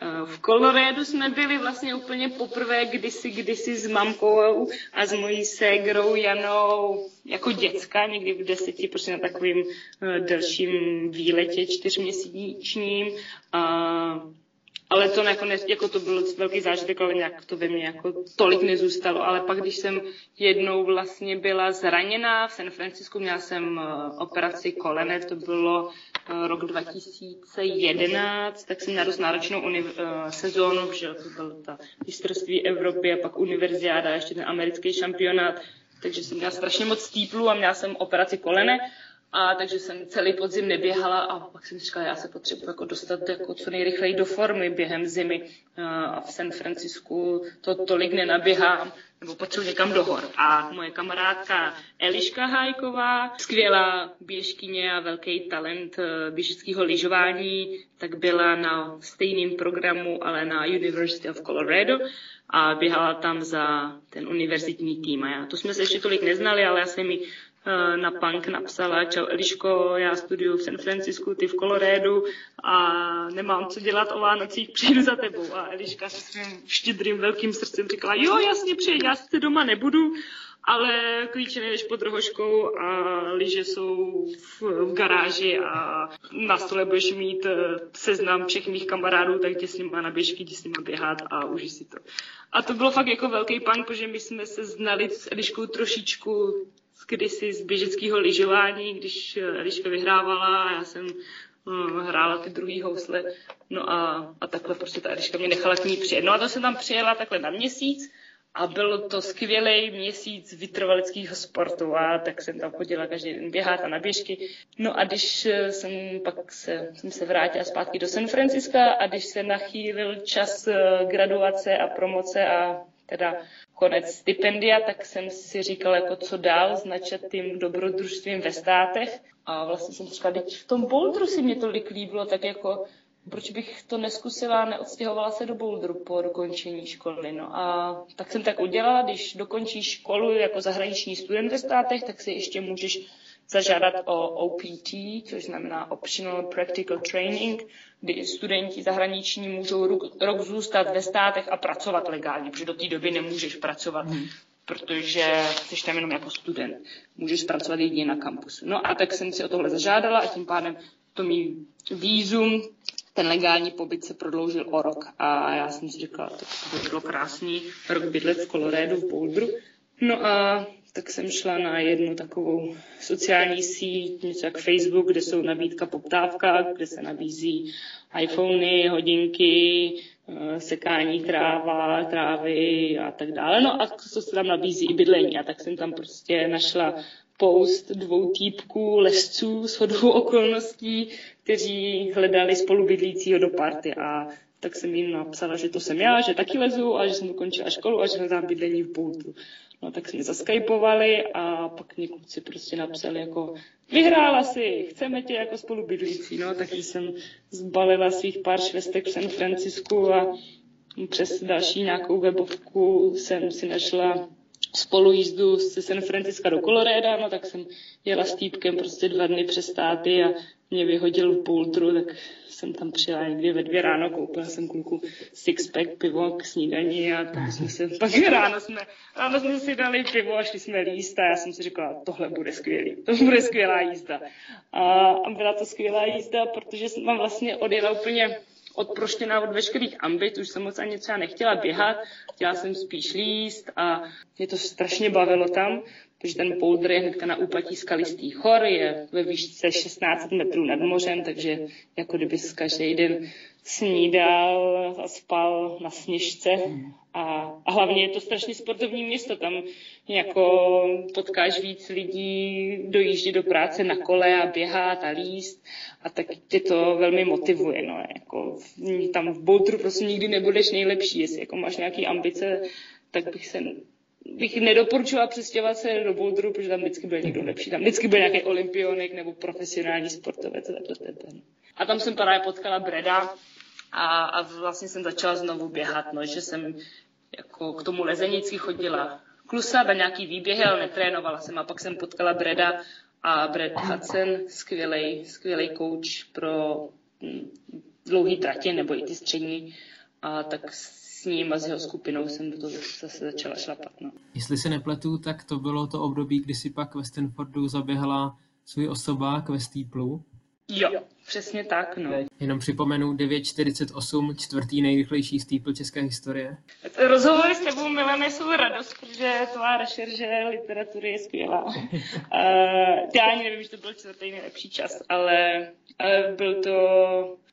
Eh, V Kolorédu jsme byli vlastně úplně poprvé kdysi, kdysi s mamkou a s mojí ségrou Janou jako děcka, někdy v deseti, prostě na takovým eh, delším výletě čtyřměsíčním. A ale to nakonec, jako to byl velký zážitek, ale nějak to ve mně jako tolik nezůstalo. Ale pak, když jsem jednou vlastně byla zraněná v San Francisku, měla jsem eh, operaci kolene, to bylo eh, rok 2011, tak jsem měla dost náročnou uni- eh, sezónu, že to byla ta mistrovství Evropy a pak univerziáda, ještě ten americký šampionát, takže jsem měla strašně moc stíplů a měla jsem operaci kolene. A takže jsem celý podzim neběhala a pak jsem říkala, já se potřebuji jako dostat jako co nejrychleji do formy během zimy. A v San Francisku to tolik nenaběhám, nebo potřebuji někam do hor. A moje kamarádka Eliška Hájková, skvělá běžkyně a velký talent eh, běžického lyžování, tak byla na stejném programu, ale na University of Colorado a běhala tam za ten univerzitní tým. A já, to jsme se ještě tolik neznali, ale já jsem mi eh, na punk napsala, čau Eliško, já studuju v San Francisku, ty v Kolorédu a nemám co dělat o Vánocích, přijdu za tebou. A Eliška se svým štědrým velkým srdcem říkala, jo, jasně přijeď, já sice doma nebudu, ale klíče nejdeš pod rohoškou a lyže jsou v, v garáži a na stole budeš mít eh, seznam všech mých kamarádů, tak tě s nima na běžky, jdi s nima běhat a užij si to. A to bylo fakt jako velký punk, protože my jsme se znali s Eliškou trošičku kdysi z běžeckého lyžování, když Eliška vyhrávala a já jsem hm, hrála ty druhý housle. No a, a takhle prostě ta Eliška mě nechala k ní přijet. No a to jsem tam přijela takhle na měsíc a byl to skvělý měsíc vytrvaleckého sportu a tak jsem tam chodila každý den běhat a na běžky. No a když jsem pak se, jsem se vrátila zpátky do San Franciska a když se nachýlil čas eh, graduace a promoce a teda konec stipendia, tak jsem si říkala, jako co dál s načatým dobrodružstvím ve státech. A vlastně jsem říkala, teď v tom Boulderu si mě tolik líbilo, tak jako proč bych to neskusila, neodstěhovala se do Boulderu po dokončení školy. No a tak jsem tak udělala, když dokončíš školu jako zahraniční student ve státech, tak si ještě můžeš zažádat o OPT, což znamená Optional Practical Training, kdy studenti zahraniční můžou rok, rok zůstat ve státech a pracovat legálně, protože do té doby nemůžeš pracovat, hmm. protože jsi tam jenom jako student. Můžeš pracovat jedině na kampusu. No a tak jsem si o tohle zažádala a tím pádem to mý výzum ten legální pobyt se prodloužil o rok a já jsem si říkala, to, to by bylo krásný, rok bydlet v Coloradu, v Boulderu. No a tak jsem šla na jednu takovou sociální síť, něco jak Facebook, kde jsou nabídka poptávka, kde se nabízí iPhony, hodinky, eh, sekání tráva, trávy a tak dále. No a co se tam nabízí i bydlení. A tak jsem tam prostě našla post dvou týpků, lesců s hodou okolností, kteří hledali spolubydlícího do party a tak jsem jim napsala, že to jsem já, že taky lezu a že jsem dokončila školu a že hledám bydlení v Boultu. No tak jsme zaskypovali a pak mě kluci prostě napsali jako vyhrála si, chceme tě jako spolubydlící. No takže jsem zbalila svých pár švestek v San Francisku a přes další nějakou webovku jsem si našla spolujízdu ze San Francisca do Colorado, no tak jsem jela s týpkem prostě dva dny přes státy a mě vyhodil v Boulderu, tak jsem tam přijela někdy ve dvě ráno, koupila jsem kluku six-pack pivo k snídani a tak jsme se, pak ráno jsme, ráno jsme si dali pivo a šli jsme líst a já jsem si říkala, tohle bude skvělý, to bude skvělá jízda. A, byla to skvělá jízda, protože jsem tam vlastně odjela úplně odproštěná od veškerých ambit, už jsem moc ani třeba nechtěla běhat, chtěla jsem spíš líst a mě to strašně bavilo tam, protože ten poudr je hnedka na úpatí skalistých hor, je ve výšce 16 metrů nad mořem, takže jako kdyby každý den snídal a spal na sněžce a, a hlavně je to strašně sportovní město, tam jako potkáš víc lidí, dojíždí do práce na kole a běhat a líst a tak tě to velmi motivuje. No. Jako, tam v Boulderu prostě nikdy nebudeš nejlepší, jestli jako máš nějaké ambice, tak bych se bych nedoporučila přestěhovat se do Boulderu, protože tam vždycky byl někdo lepší. Tam vždycky byl nějaký olympionik nebo profesionální sportovec. A tam jsem právě potkala Breda a, a vlastně jsem začala znovu běhat, no, že jsem jako k tomu lezenicky chodila klusat a nějaký výběhy, ale netrénovala jsem. A pak jsem potkala Breda a Brad Hudson, skvělý, skvělý coach pro hm, dlouhý tratě nebo i ty střední. A tak ním a s jeho skupinou jsem do toho zase začala šlapat. No. Jestli se nepletu, tak to bylo to období, kdy si pak ve Stanfordu zaběhla svůj osobák ve Steeplu. Jo, přesně tak, no. Jenom připomenu 9.48, čtvrtý nejrychlejší steeple české historie. Rozhovory s tebou, Milane, jsou radost, protože tvá rešerže literatury je skvělá. uh, já ani nevím, že to byl čtvrtý nejlepší čas, ale, ale byl to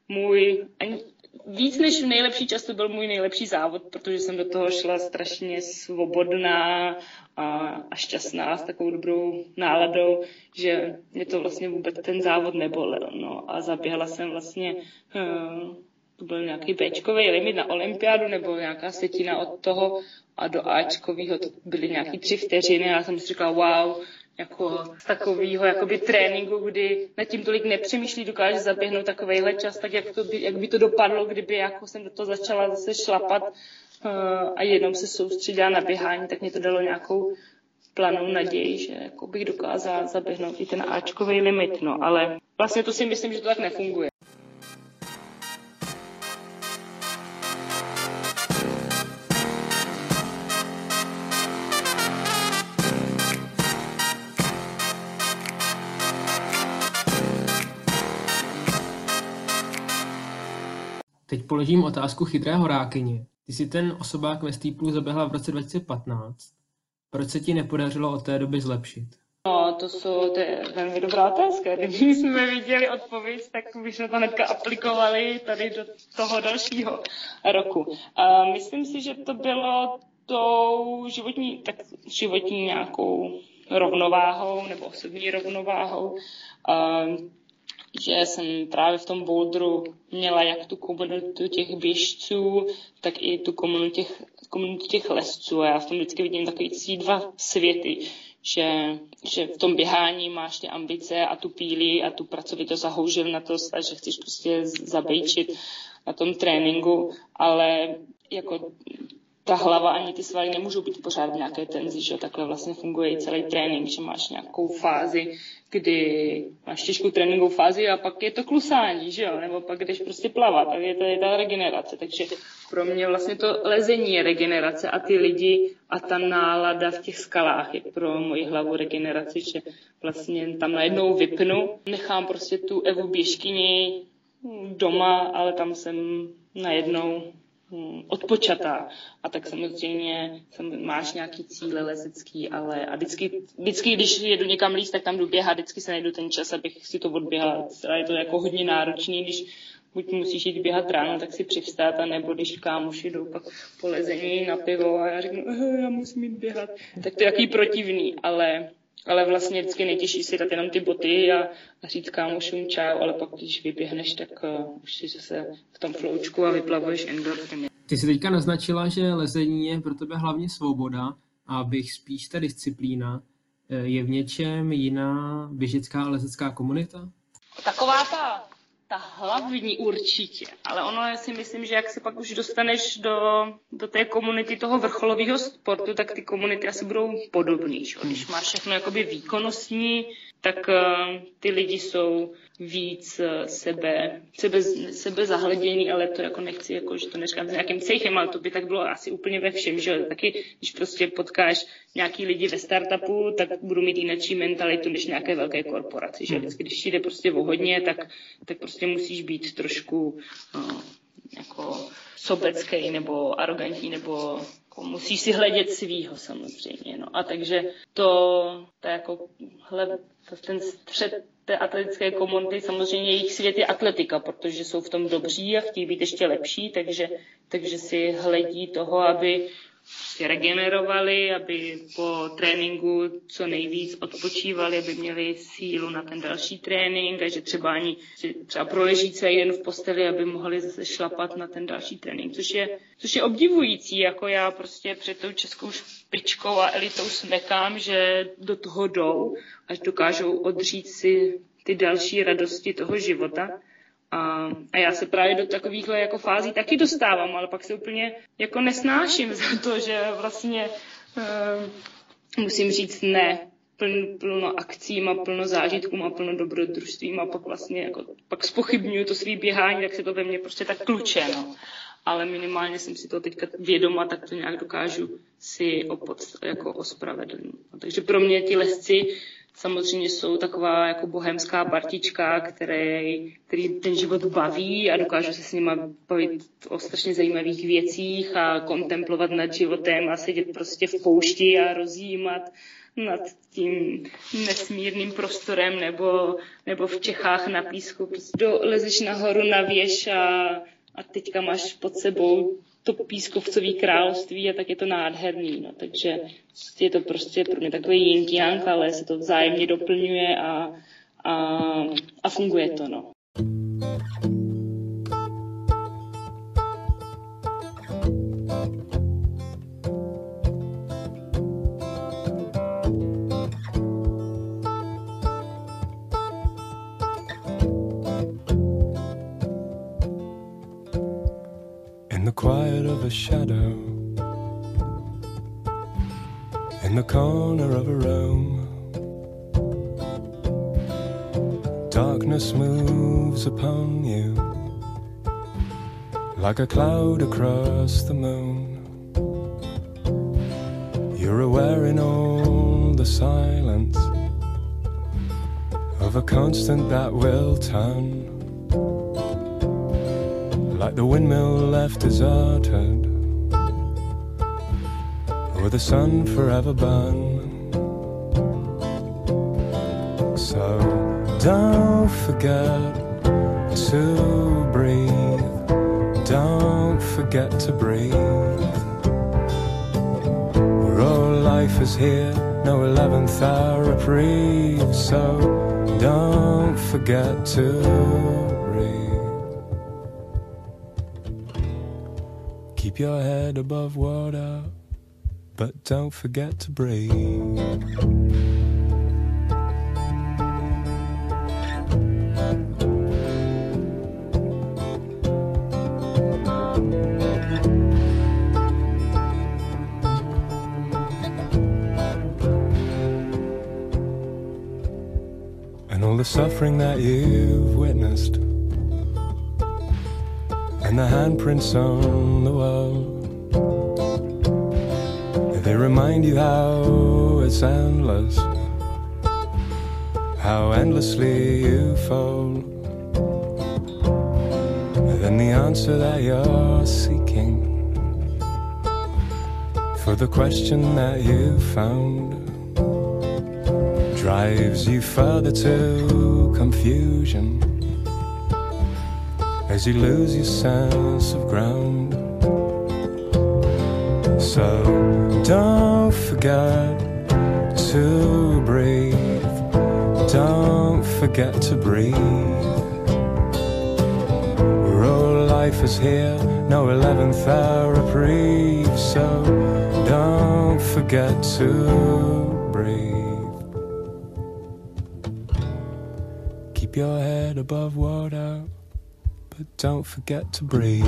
můj, ani, víc než nejlepší čas to byl můj nejlepší závod, protože jsem do toho šla strašně svobodná a, a šťastná s takovou dobrou náladou, že mě to vlastně vůbec ten závod nebolel. No a zaběhla jsem vlastně, uh, to byl nějaký Bčkový limit na olympiádu nebo nějaká setina od toho a do Ačkového to byly nějaký tři vteřiny a já jsem si říkala, wow, jako z takového jakoby tréninku, kdy nad tím tolik nepřemýšlí, dokáže zaběhnout takovejhle čas, tak jak, to by, jak by to dopadlo, kdyby jako jsem do toho začala zase šlapat uh, a jenom se soustředila na běhání, tak mě to dalo nějakou planou naději, že jako bych dokázala zaběhnout i ten Ačkový limit, no, ale vlastně to si myslím, že to tak nefunguje. Položím otázku chytré horákyně. Ty jsi ten osobák ve Steeplu zaběhla v roce 2015. Proč se ti nepodařilo od té doby zlepšit? No, to jsou to je velmi dobrá otázka. Kdyby jsme viděli odpověď, tak bychom to hnedka aplikovali tady do toho dalšího roku. A myslím si, že to bylo tou životní, tak životní nějakou rovnováhou nebo osobní rovnováhou. A, že jsem právě v tom bouldru měla jak tu komunitu těch běžců, tak i tu komunitu těch, komunitu těch lesců. A já v tom vždycky vidím takový dva světy že, že v tom běhání máš ty ambice a tu píli a tu pracovitost a houževnatost a že chceš prostě zabejčit na tom tréninku, ale jako ta hlava ani ty svaly nemůžou být pořád v nějaké tenzi, že takhle vlastně funguje i celý trénink, že máš nějakou fázi, kdy máš těžkou tréninkovou fázi a pak je to klusání, že jo, nebo pak jdeš prostě plavat a je to ta regenerace, takže pro mě vlastně to lezení je regenerace a ty lidi a ta nálada v těch skalách je pro moji hlavu regenerace, že vlastně tam najednou vypnu, nechám prostě tu Evu běžkyni doma, ale tam jsem najednou odpočatá. A tak samozřejmě máš nějaký cíle lezecký, ale a vždycky, vždycky, když jedu někam líst, tak tam jdu běhat, vždycky se najdu ten čas, abych si to odběhala. Je to jako hodně náročný, když buď musíš jít běhat ráno, tak si přivstát, a nebo když kámoši jdou pak po lezení na pivo a já řeknu, já musím jít běhat, tak to je jaký protivný, ale ale vlastně vždycky nejtěžší si dát jenom ty boty a, a říct kámošům čau, ale pak když vyběhneš, tak uh, už si zase v tom floučku a vyplavuješ endorfiny. Ty jsi teďka naznačila, že lezení je pro tebe hlavně svoboda a bych spíš ta disciplína. Eh, je v něčem jiná běžecká a lezecká komunita? Taková ta ta hlavní určitě, ale ono já si myslím, že jak se pak už dostaneš do, do té komunity toho vrcholového sportu, tak ty komunity asi budou podobný. Že? Když máš všechno jakoby výkonnostní, tak uh, ty lidi jsou víc uh, sebe, sebe, sebe zahledění, ale to jako nechci, jako, že to neříkám s nějakým cejchem, ale to by tak bylo asi úplně ve všem, že taky, když prostě potkáš nějaký lidi ve startupu, tak budu mít jináčí mentalitu než nějaké velké korporaci, že vždycky, když jde prostě o hodně, tak, tak prostě musíš být trošku uh, jako sobecký nebo arrogantní nebo jako musíš si hledět svýho samozřejmě. No. A takže to, to jako hle, to ten střed té atletické komunity, samozřejmě jejich svět je atletika, protože jsou v tom dobří a chtějí být ještě lepší, takže, takže si hledí toho, aby prostě regenerovali, aby po tréninku co nejvíc odpočívali, aby měli sílu na ten další trénink a že třeba ani že třeba proleží celý den v posteli, aby mohli zase šlapat na ten další trénink, což je, což je obdivující, jako já prostě před tou českou špičkou a elitou smekám, že do toho jdou, až dokážou odřít si ty další radosti toho života a, a já se právě do takovýchhle jako fází taky dostávám, ale pak se úplně jako nesnáším za to, že vlastně uh, musím říct ne pln, plno akcím a plno zážitkům a plno dobrodružstvím a pak vlastně jako, pak spochybnuju to svý běhání, tak se to ve mně prostě tak kluče, no. Ale minimálně jsem si to teďka vědoma, tak to nějak dokážu si opod, jako ospravedlnit. No, takže pro mě ti lesci samozřejmě jsou taková jako bohemská partička, který, který ten život baví a dokáže se s nima bavit o strašně zajímavých věcích a kontemplovat nad životem a sedět prostě v poušti a rozjímat nad tím nesmírným prostorem nebo, nebo v Čechách na písku. Prostě lezeš nahoru na věž a, a teďka máš pod sebou to pískovcový království a tak je to nádherný. No. Takže je to prostě pro mě takový yin ale se to vzájemně doplňuje a, a, a funguje to. No. A shadow in the corner of a room. Darkness moves upon you like a cloud across the moon. You're aware in all the silence of a constant that will turn the windmill left deserted, or the sun forever burned. So don't forget to breathe, don't forget to breathe. Where all life is here, no 11th hour reprieve, so don't forget to Keep your head above water, but don't forget to breathe. And the handprints on the wall. They remind you how it's endless, how endlessly you fall. Then the answer that you're seeking for the question that you found drives you further to confusion as you lose your sense of ground. So don't forget to breathe, don't forget to breathe. Where all life is here, no 11th hour reprieve, so don't forget to breathe. Keep your head above water, but don't forget to breathe.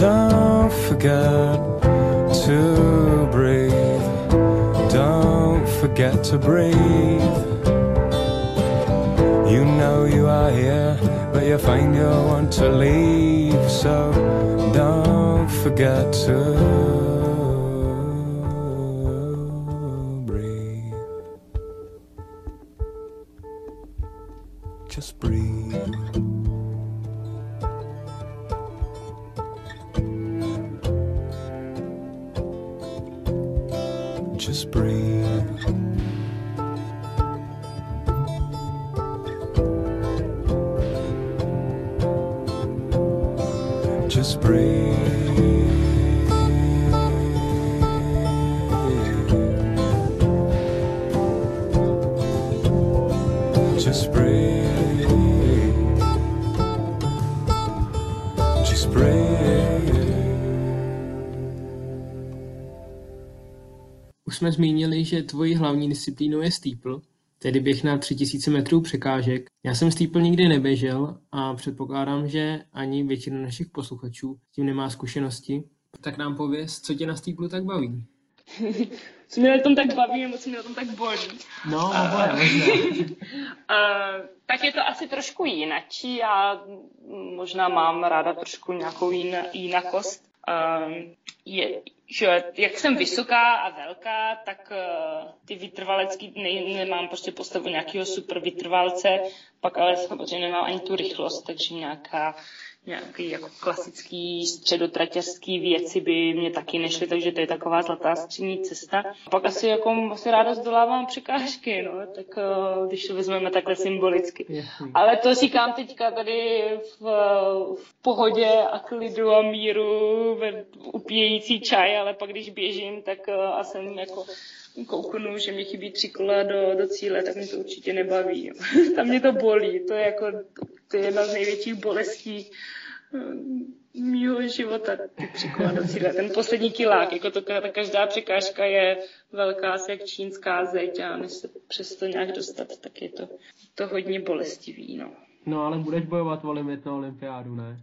Don't forget to breathe. Don't forget to breathe. Že tvojí hlavní disciplínou je steeple, tedy běh na 3000 metrů překážek. Já jsem steeple nikdy neběžel a předpokládám, že ani většina našich posluchačů s tím nemá zkušenosti. Tak nám pověz, co tě na steeple tak baví. Co mě na tom tak baví, nebo co mě na tom tak bolí. No, oboje, možná. Uh, tak je to asi trošku jinačí. Já možná mám ráda trošku nějakou jin, jinakost. Uh, je, že jak jsem vysoká a velká, tak uh, ty vytrvalecký, ne, nemám prostě postavu nějakého super vytrvalce, pak ale samozřejmě nemám ani tu rychlost, takže nějaká nějaký jako klasický středotratěřský věci by mě taky nešly, takže to je taková zlatá střední cesta. A pak asi jako asi ráda zdolávám překážky, no, tak uh, když to vezmeme takhle symbolicky. Jasný. Ale to říkám teďka tady v, v pohodě a klidu a míru, ve- upíjející čaj, ale pak když běžím, tak uh, a jsem jako kouknu, že mi chybí tři kola do, do cíle, tak mě to určitě nebaví. Jo. Tam mě to bolí, to je jako to je jedna z největších bolestí eh, mýho života, ty tři kola do cíle. Ten poslední kilák, jako to, ta každá překážka je velká asi jak čínská zeď a než se přes to nějak dostat, tak je to, to hodně bolestivý, no. No ale budeš bojovat o limit na olympiádu, ne?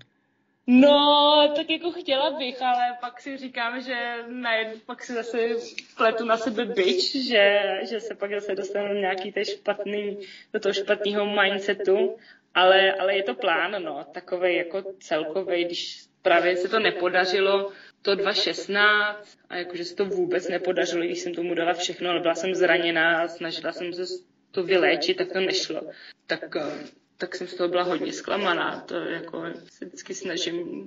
No, tak jako chtěla bych, ale pak si říkám, že ne, pak si zase pletu na sebe byč, že, že se pak zase dostanu nějaký té špatný, do toho špatného mindsetu, ale, ale je to plán, no, takový jako celkový, když právě se to nepodařilo, to 2016 a jakože se to vůbec nepodařilo, když jsem tomu dala všechno, ale byla jsem zraněná a snažila jsem se to vyléčit, tak to nešlo. Tak eh, tak jsem z toho byla hodně zklamaná. To jako se vždycky snažím,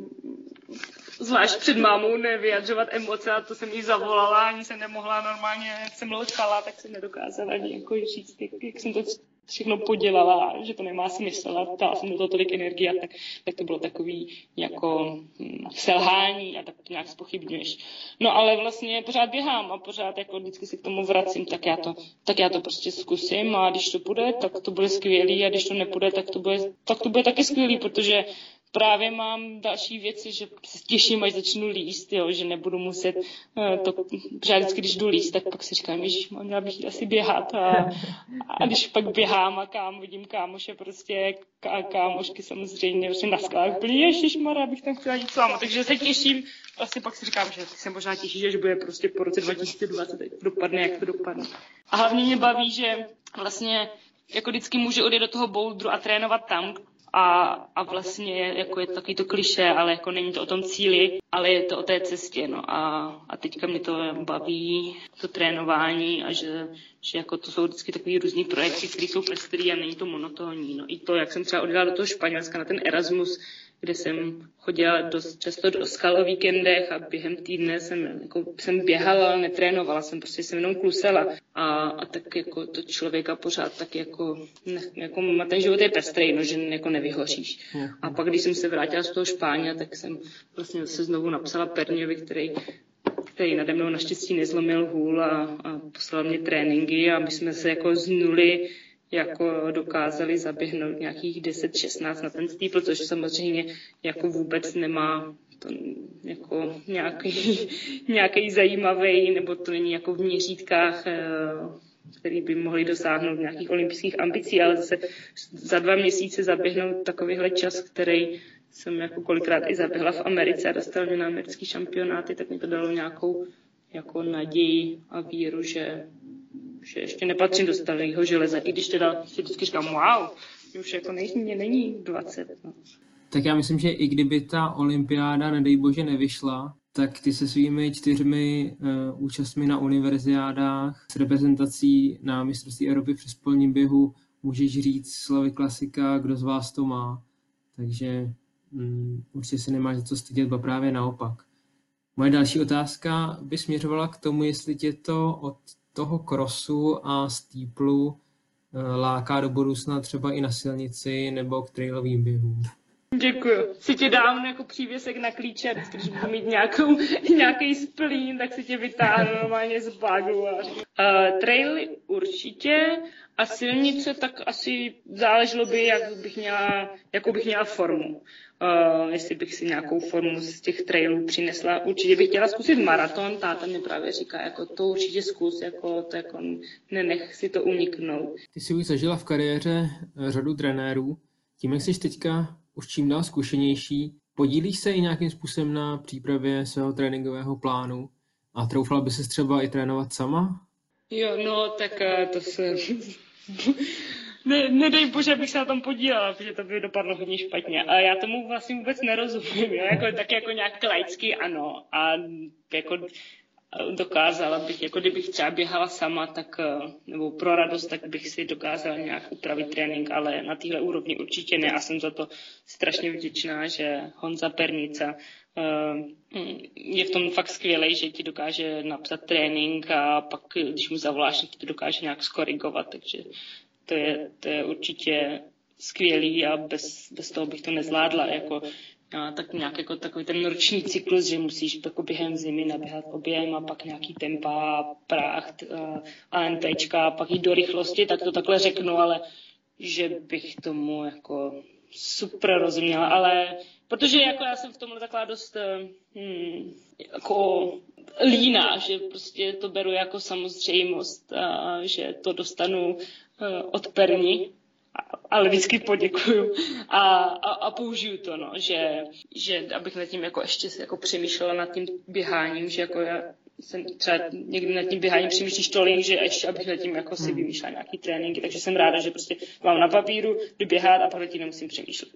zvlášť před mámou, nevyjadřovat emoce a to jsem jí zavolala, ani jsem nemohla normálně, jak jsem leskala, tak jsem nedokázala ani jako říct, jak, jak jsem to všechno podělala, že to nemá smysl a dala jsem do toho tolik energie, tak, tak to bylo takový jako hm, selhání a tak to nějak spochybňuješ. No ale vlastně pořád běhám a pořád jako vždycky se k tomu vracím, tak já to, tak já to prostě zkusím a když to půjde, tak to bude skvělý a když to nepůjde, tak to bude, tak to bude taky skvělý, protože právě mám další věci, že se těším, až začnu líst, jo, že nebudu muset uh, to, protože vždycky, když jdu líst, tak pak si říkám, že mám měla bych asi běhat. A, a, když pak běhám a kam vidím kámoše prostě a kámošky samozřejmě prostě na skalách byli, ježišmarja, abych tam chtěla jít s váma, takže se těším, asi pak si říkám, že se možná těší, že bude prostě po roce 2020, jak to dopadne, jak to dopadne. A hlavně mě baví, že vlastně jako vždycky můžu odjet do toho bouldru a trénovat tam, a, a vlastně jako je to takový to kliše, ale jako není to o tom cíli, ale je to o té cestě, no. A, a teďka mě to baví, to trénování a že, že jako to jsou vždycky takový různý projekty, které jsou pestrý a není to monotónní, no. I to, jak jsem třeba odjela do toho Španělska na ten Erasmus, kde jsem chodila dost často do skal o víkendech a během týdne jsem, jako, jsem běhala, netrénovala jsem, prostě jsem jenom klusela a, a tak jako to člověka pořád tak jako, ne, jako ten život je pestrý, no, že jako nevyhoříš. A pak, když jsem se vrátila z toho Špáně, tak jsem vlastně se znovu napsala Perňovi, který který nade mnou naštěstí nezlomil hůl a, a poslal mě tréninky a my jsme se jako z nuly jako dokázali zaběhnout nějakých 10-16 na ten stýpl, což samozřejmě jako vůbec nemá to jako nějaký, nějaký zajímavý, nebo to není jako v měřítkách, eh, který by mohli dosáhnout nějakých olympijských ambicí, ale zase za dva měsíce zaběhnout takovýhle čas, který jsem jako kolikrát i zaběhla v Americe a dostal mě na americký šampionáty, tak mi to dalo nějakou jako naději a víru, že že ještě nepatřím do starého železa, i když teda si vždycky říkám, wow, už jako není, není 20. No. Tak já myslím, že i kdyby ta olympiáda, nedej bože, nevyšla, tak ty se svými čtyřmi uh, účastmi na univerziádách s reprezentací na mistrovství Evropy při spolním běhu můžeš říct slovy klasika, kdo z vás to má. Takže um, určitě se nemáš za co stydět, ba právě naopak. Moje další otázka by směřovala k tomu, jestli tě to od toho krosu a stýplu eh, láká do budoucna třeba i na silnici nebo k trailovým běhům. Děkuju. Si tě dám jako přívěsek na klíče, když budu mít nějakou, nějaký splín, tak si tě vytáhnu normálně z bagu. A... Uh, traily určitě a silnice tak asi záleželo by, jak bych měla, jakou bych měla formu uh, jestli bych si nějakou formu z těch trailů přinesla. Určitě bych chtěla zkusit maraton, táta mi právě říká, jako to určitě zkus, jako to jako nenech si to uniknout. Ty jsi už zažila v kariéře eh, řadu trenérů, tím, jak jsi teďka už čím dál zkušenější, podílíš se i nějakým způsobem na přípravě svého tréninkového plánu a troufala by se třeba i trénovat sama? Jo, no, tak eh, to se ne, nedej bože, abych se na tom podílela, protože to by dopadlo hodně špatně. A já tomu vlastně vůbec nerozumím, jo? Jako, tak jako nějak laicky ano. A jako dokázala bych, jako kdybych třeba běhala sama, tak, eh, nebo pro radost, tak bych si dokázala nějak upravit trénink, ale na téhle úrovni určitě ne a jsem za to strašně vděčná, že Honza Pernica eh, je v tom fakt skvělý, že ti dokáže napsat trénink a pak, když mu zavoláš, ti to dokáže nějak skorigovat, takže to je, to je určitě skvělý a bez, bez toho bych to nezvládla. Jako, a tak nějak jako takový ten roční cyklus, že musíš jako během zimy naběhat objem a pak nějaký tempa, práh, ANPčka a pak jít do rychlosti, tak to takhle řeknu, ale že bych tomu jako super rozuměla, ale protože jako já jsem v tomhle taková dost hmm, jako líná, že prostě to beru jako samozřejmost a že to dostanu Eh, od perní ale vždycky poděkuju. A, a, a použiju to, no, že, že abych nad tím jako ještě jako přemýšlela nad tím běháním, že jako já jsem třeba někdy nad tím běháním přemýšlíš tolik, že ještě abych nad tím jako si vymýšlela nějaký tréninky, takže jsem ráda, že prostě mám na papíru, jdu běhat a pak tím nemusím přemýšlet.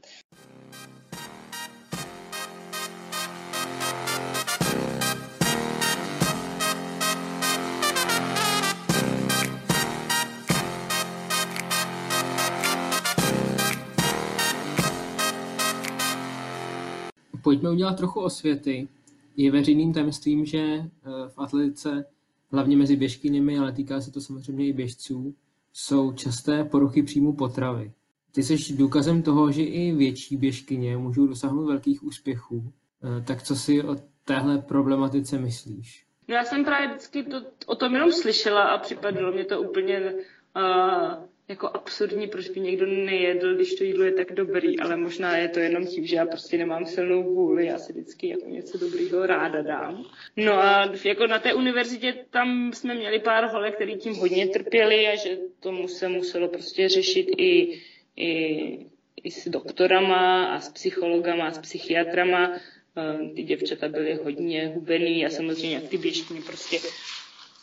Pojďme udělat trochu osvěty. Je veřejným tajemstvím, že eh, v atletice, hlavně mezi běžkyněmi, ale týká se to samozřejmě i běžců, jsou časté poruchy příjmu potravy. Ty jsi důkazem toho, že i větší běžkyně můžou dosáhnout velkých úspěchů. Eh, tak co si o téhle problematice myslíš? No já jsem právě vždycky to, o tom jenom slyšela a připadlo mě to úplně uh, jako absurdní, proč by někdo nejedl, když to jídlo je tak dobrý, ale možná je to jenom tím, že já prostě nemám silnou vůli, já si vždycky jako něco dobrýho ráda dám. No a jako na té univerzitě tam jsme měli pár holek, který tím hodně trpěli a že tomu se muselo prostě řešit i, i, i s doktorama a s psychologama a s psychiatrama. Ty děvčata byly hodně hubený a samozřejmě ty běžky prostě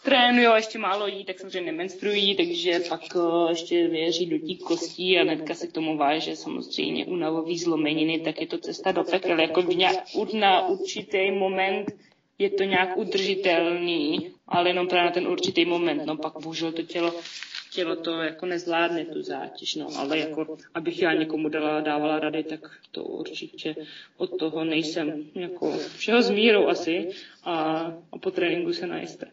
trénují a ještě málo jí, tak samozřejmě nemenstruují, takže pak eh, ještě věří do tí kostí a netka se k tomu váže samozřejmě unavový zlomeniny, tak je to cesta do pekel. Jako na určitý moment je to nějak udržitelný, ale jenom právě na ten určitý moment. No pak bohužel to tělo tělo to jako nezvládne tu zátěž, no, ale jako, abych já někomu dala, dávala rady, tak to určitě od toho nejsem, jako všeho s mírou asi a, a po tréninku se najste.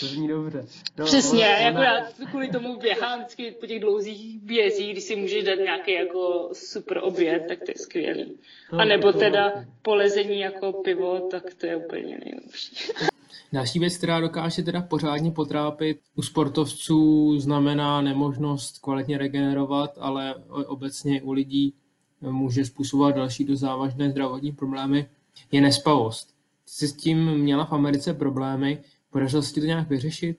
to zní dobře. No, Přesně, ona, jako já kvůli tomu běhám vždycky po těch dlouzích bězích, když si můžeš dát nějaký jako super oběd, tak to je skvělý. No, a nebo teda polezení jako pivo, tak to je úplně nejlepší. Další věc, která dokáže teda pořádně potrápit u sportovců, znamená nemožnost kvalitně regenerovat, ale obecně u lidí může způsobovat další do závažné zdravotní problémy, je nespavost. Ty jsi s tím měla v Americe problémy, podařilo se ti to nějak vyřešit?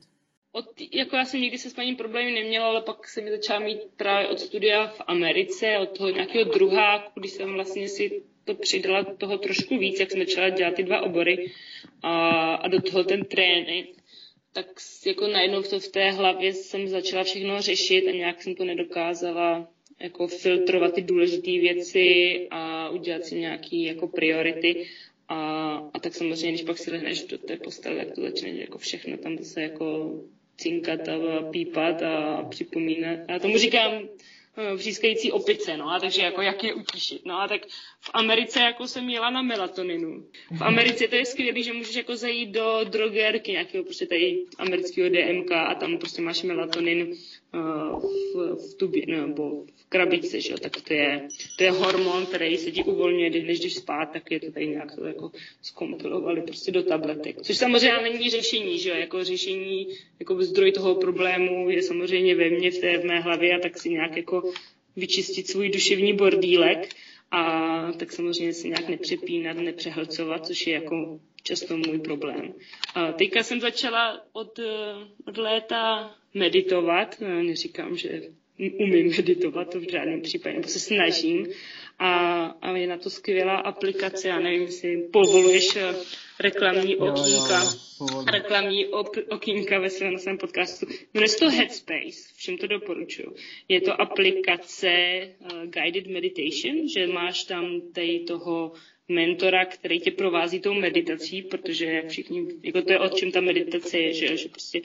Od, jako já jsem nikdy se s paní problémy neměla, ale pak jsem mi začala mít právě od studia v Americe, od toho nějakého druháku, když jsem vlastně si to přidala toho trošku víc, jak jsem začala dělat ty dva obory a, a do toho ten trénink, tak jako najednou to, v té hlavě jsem začala všechno řešit a nějak jsem to nedokázala jako filtrovat ty důležité věci a udělat si nějaké jako priority. A, a tak samozřejmě, když pak si lehneš do té postele, tak to začne jako všechno tam zase jako cinkat a pípat a připomínat. Já tomu říkám vřískající opice, no a takže jako jak je utišit. No a tak v Americe jako jsem jela na melatoninu. V Americe to je skvělé, že můžeš jako zajít do drogerky nějakého prostě tady amerického DMK a tam prostě máš melatonin v, v tubě nebo v krabici, že jo, tak to je, to je hormon, který se ti uvolňuje, než jdeš spát, tak je to tady nějak to jako skompilovali prostě do tabletek. Což samozřejmě není řešení, že jo, jako řešení, jako zdroj toho problému je samozřejmě ve mně, v té v mé hlavě a tak si nějak jako vyčistit svůj duševní bordílek a tak samozřejmě se nějak nepřepínat, nepřehlcovat, což je jako často můj problém. A teďka jsem začala od, od léta meditovat, neříkám, že umím meditovat, to v žádném případě, nebo se snažím. A, a je na to skvělá aplikace, já nevím, jestli povoluješ eh, reklamní okýnka, reklamní op, okýnka ve svém, svém podcastu. Jmenuje se to Headspace, všem to doporučuju. Je to aplikace uh, Guided Meditation, že máš tam tady toho mentora, který tě provází tou meditací, protože všichni, jako to je o čem ta meditace je, že, že prostě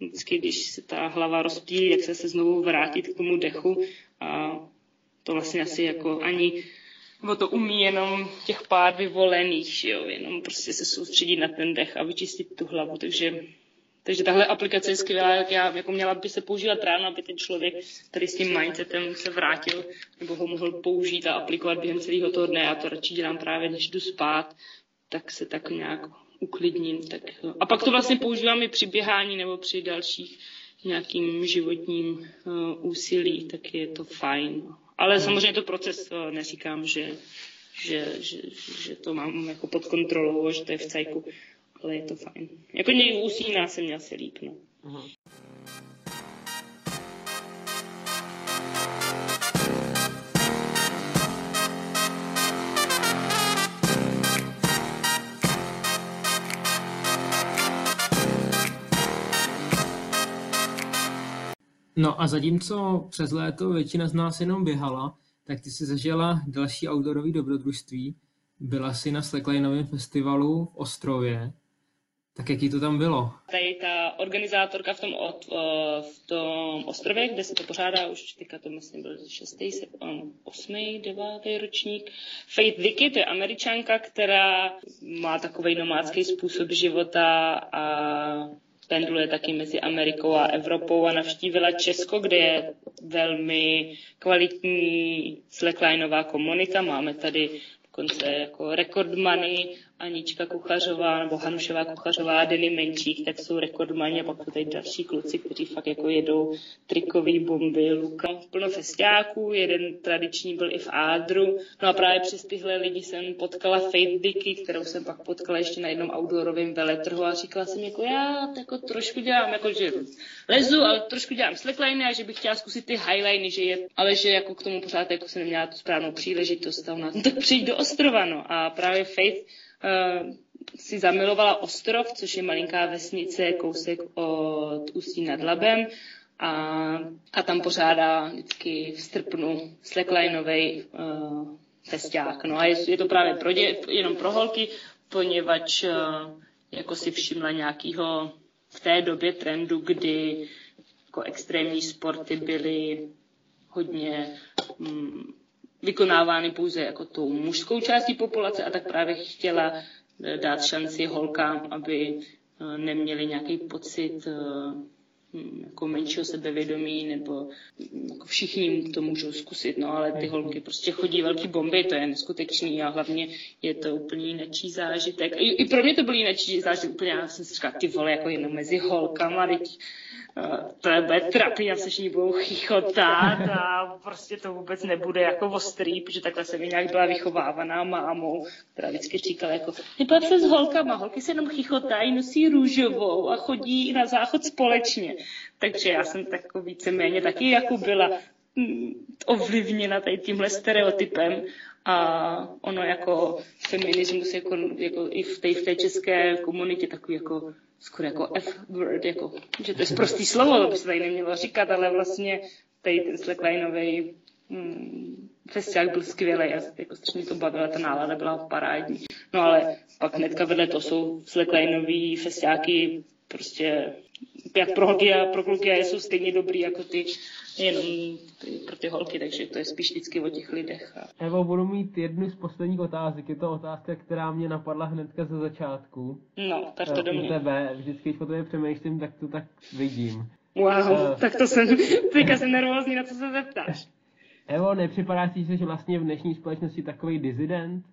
vždycky, když se ta hlava rozptýlí, jak se se znovu vrátit k tomu dechu. A to vlastně asi jako ani nebo to umí jenom těch pár vyvolených, jo, jenom prostě se soustředit na ten dech a vyčistit tu hlavu, takže takže tahle aplikace je skvělá, jak já, jako měla by se používat ráno, aby ten člověk, který s tím mindsetem se vrátil, nebo ho mohl použít a aplikovat během celého toho dne. Já to radši dělám právě, než jdu spát, tak se tak nějak uklidním. Tak, a pak to vlastně používám i při běhání nebo při dalších nějakým životním uh, úsilí, tak je to fajn. Ale hmm. samozřejmě to proces, uh, neříkám, že, že, že, že to mám jako pod kontrolou, že to je v cajku, ale je to fajn. Jako někdy usíná se mě asi líp, no. No a zatímco přes léto většina z nás jenom běhala, tak ty jsi zažila další outdoorové dobrodružství. Byla si na Slacklineovém festivalu v Ostrově, tak jaký to tam bylo? Tady ta organizátorka v tom, od, eh, v tom ostrově, kde se to pořádá, už teďka to myslím byl šestý, um, osmý, devátý ročník. Faith Vicky, to je američanka, která má takový nomádský způsob života a pendluje taky mezi Amerikou a Evropou a navštívila Česko, kde je velmi kvalitní slacklineová komunita. Máme tady dokonce jako rekordmany Anička Kuchařová nebo Hanušová Kuchařová, Denny Menčík, tak jsou rekordmani a pak jsou tady další kluci, kteří fakt jako jedou trikový bomby, Luka. Plno festiáků, jeden tradiční byl i v Ádru. No a právě přes tyhle lidi jsem potkala Faith Dicky, kterou jsem pak potkala ještě na jednom outdoorovém veletrhu a říkala jsem jako já jako trošku dělám, jako že lezu, ale trošku dělám slackliny a že bych chtěla zkusit ty highliny, že je, ale že jako k tomu pořád jako jsem neměla tu správnou příležitost a ona, tak přijď do ostrova, no. A právě Faith si zamilovala Ostrov, což je malinká vesnice, kousek od Ústí nad Labem a, a tam pořádá vždycky v srpnu slacklineový uh, festiák. No a je, je to právě pro dě, jenom pro holky, poněvadž uh, jako si všimla nějakýho v té době trendu, kdy jako extrémní sporty byly hodně mm, vykonávány pouze jako tou mužskou částí populace a tak právě chtěla eh, dát šanci holkám, aby eh, neměli nějaký pocit eh, jako menšího sebevědomí, nebo hm, jako všichni to můžou zkusit, no ale ty holky prostě chodí velký bomby, to je neskutečný a hlavně je to úplně jiný zážitek. I, I pro mě to byl jiný zážitek, úplně já jsem si říkala, ty vole, jako jenom mezi holkama, teď to bude trapný a se všichni budou chichotat a prostě to vůbec nebude jako ostrý, protože takhle jsem nějak byla vychovávaná mámou, která vždycky říkala jako, nebav se s holkama, holky se jenom chichotají, nosí růžovou a chodí na záchod společně. Takže já jsem tak víceméně taky jako byla mm, ovlivněna tady tímhle stereotypem a ono jako feminismus jako, jako i v té, v té české komunitě takový jako skoro jako F-word, jako, že to je prostý slovo, to by se tady nemělo říkat, ale vlastně tady ten slacklineový hmm, festiák byl skvělý, já jako strašně to bavila, ta nálada byla parádní. No ale pak hnedka vedle to jsou slacklineový festiáky, prostě jak pro holky a pro kluky a jsou stejně dobrý jako ty, jenom ty, pro ty holky, takže to je spíš vždycky o těch lidech. A... Evo, budu mít jednu z posledních otázek. Je to otázka, která mě napadla hnedka ze začátku. No, tak to do U mě. tebe, vždycky, když po tobě přemýšlím, tak to tak vidím. Wow, Eh. tak to jsem, teďka jsem nervózní, na co se zeptáš. Evo, nepřipadá si, že jsi vlastně v dnešní společnosti takový dizident?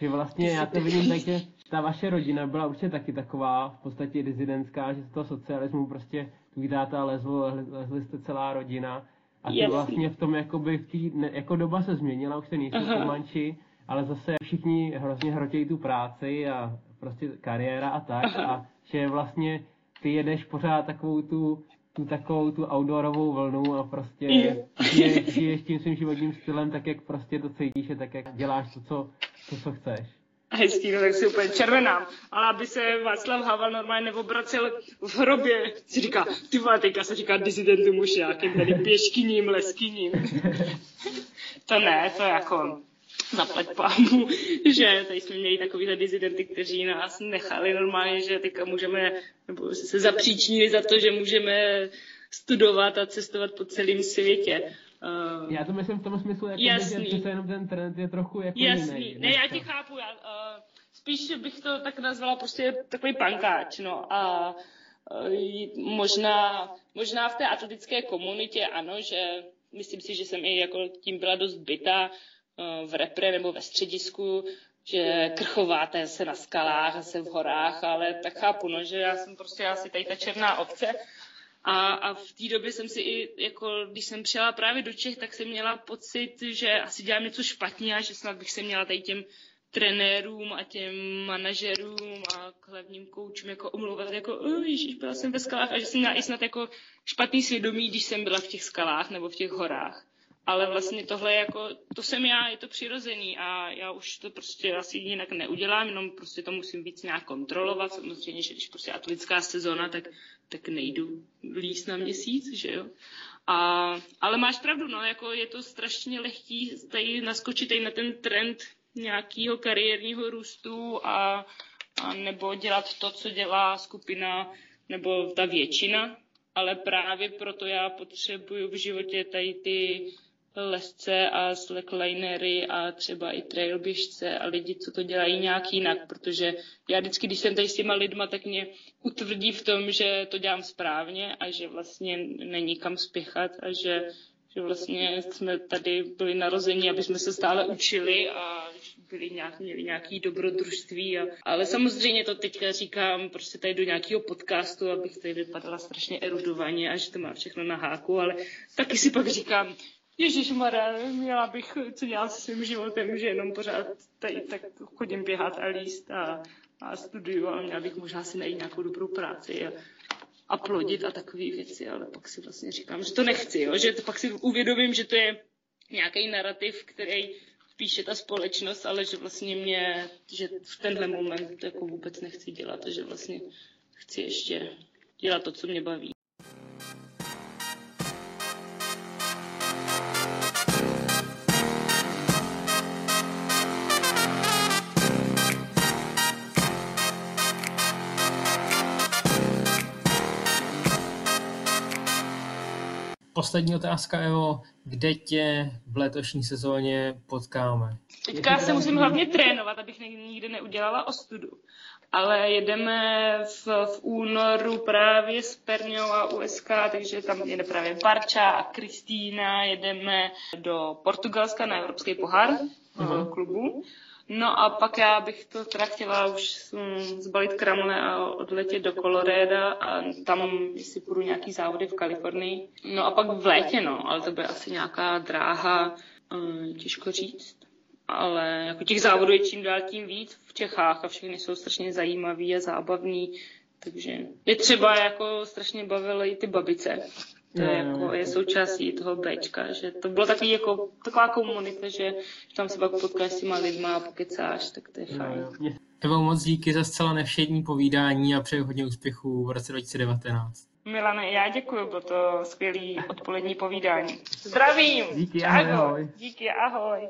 Že vlastně já to vidím tak, že ta vaše rodina byla určitě taky taková v podstatě dizidentská, že z toho socialismu prostě tvůj táta lezl, lezli jste celá rodina a ty Jasný. vlastně v tom jakoby v tý, ne, jako doba se změnila, už se nejsou Aha. Comanči, ale zase všichni hrozně hrotějí tu práci a prostě kariéra a tak a že vlastně ty jedeš pořád takovou tu tu takovou tu outdoorovou vlnu a prostě žiješ tím svým životním stylem tak, jak prostě to cítíš a tak, jak děláš to, co, to, co chceš. Hezký, no tak si úplně červenám. Ale aby se Václav Havel normálně neobracel v hrobě, si říká, ty vole, teďka se říká disidentu mušákem, tady pěškyním, leskyním. to ne, to je jako zaplať pámu, že tady jsme měli takovýhle dizidenty, kteří nás nechali normálně, že teďka můžeme, nebo se zapříčnili za to, že můžeme studovat a cestovat po celém světě. Uh, Já to myslím v tom smyslu, jako, že Jasný. přece jenom ten trend je trochu jako Jasný, jiný. ne, já tě chápu, já, uh, spíš bych to tak nazvala prostě takový pankáč, no a uh, možná, možná v té atletické komunitě ano, že myslím si, že jsem i jako tím byla dost byta uh, v repre nebo ve středisku, že krchováte se na skalách a se v horách, ale tak chápu, no, že já jsem prostě asi tady ta černá ovce a, a v té době jsem si i, jako, když jsem přijela právě do Čech, tak jsem měla pocit, že asi dělám něco špatně a že snad bych se měla tady těm trenérům a těm manažerům a k hlavním koučům jako omlouvat, jako ježiš, byla jsem ve skalách a že jsem měla i snad jako špatný svědomí, když jsem byla v těch skalách nebo v těch horách. Ale vlastně tohle jako, to jsem já, je to přirozený a já už to prostě asi jinak neudělám, jenom prostě to musím víc nějak kontrolovat. Samozřejmě, že když prostě atletická sezóna, tak, tak nejdu líst na měsíc, že jo. A, ale máš pravdu, no, jako je to strašně lehký tady naskočit tady na ten trend nějakého kariérního růstu a, a nebo dělat to, co dělá skupina nebo ta většina, ale právě proto já potřebuju v životě tady ty lesce a slacklinery a třeba i trailběžce a lidi, co to dělají nějak jinak, protože já vždycky, když jsem tady s těma lidma, tak mě utvrdí v tom, že to dělám správně a že vlastně není kam spěchat a že, že vlastně jsme tady byli narození, aby jsme se stále učili a byli nějak, měli nějaký dobrodružství. A, ale samozřejmě to teďka říkám prostě tady do nějakého podcastu, abych tady vypadala strašně erudovaně a že to má všechno na háku, ale taky si pak říkám, Ježíš měla bych co dělat se svým životem, že jenom pořád tady tak chodím běhat a líst a, a studuju a měla bych možná si najít nějakou dobrou práci a, a plodit a takové věci, ale pak si vlastně říkám, že to nechci, jo? že to pak si uvědomím, že to je nějaký narrativ, který píše ta společnost, ale že vlastně mě, že v tenhle moment jako vůbec nechci dělat a že vlastně chci ještě dělat to, co mě baví. Poslední otázka, Evo. Kde tě v letošní sezóně potkáme? Teďka se musím hlavně trénovat, abych nikdy neudělala ostudu. Ale jedeme v, v únoru právě s Perňou a USK, takže tam jede právě Barča a Kristýna. Jedeme do Portugalska na Evropský pohár uh-huh. klubu. No a pak já bych to teda chtěla už zbalit kramle a odletět do Coloreda a tam si půjdu nějaký závody v Kalifornii. No a pak v létě, no, ale to bude asi nějaká dráha, eh, těžko říct. Ale jako těch závodů je čím dál tím víc v Čechách a všechny jsou strašně zajímavý a zábavný. Takže je třeba jako strašně bavily i ty babice. To je, jako, je součástí toho Bčka, že to bylo takový, jako, taková komunita, že, že tam se pak potkáš s těma lidma a pokecáš, tak to je fajn. Evo, moc díky za zcela nevšední povídání a přeji hodně úspěchů v roce 2019. Milane, já děkuji, bylo to skvělý odpolední povídání. Zdravím! Díky, ahoj. ahoj. Díky, ahoj.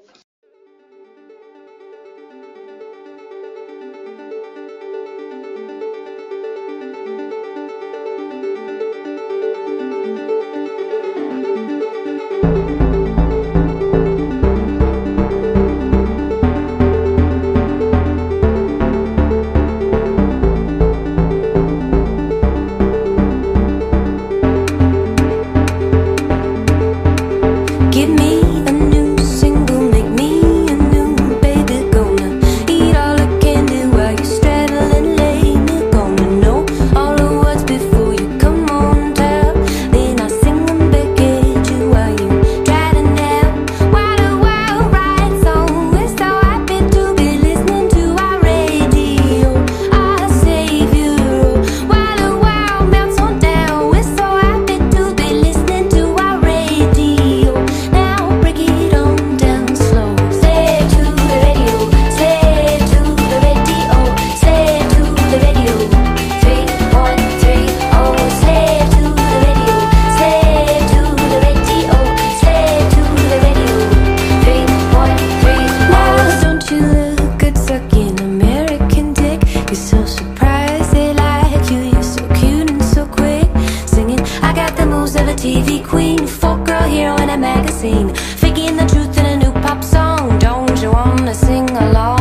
pose of a TV queen Folk girl hero in a magazine Faking the truth in a new pop song Don't you wanna sing along?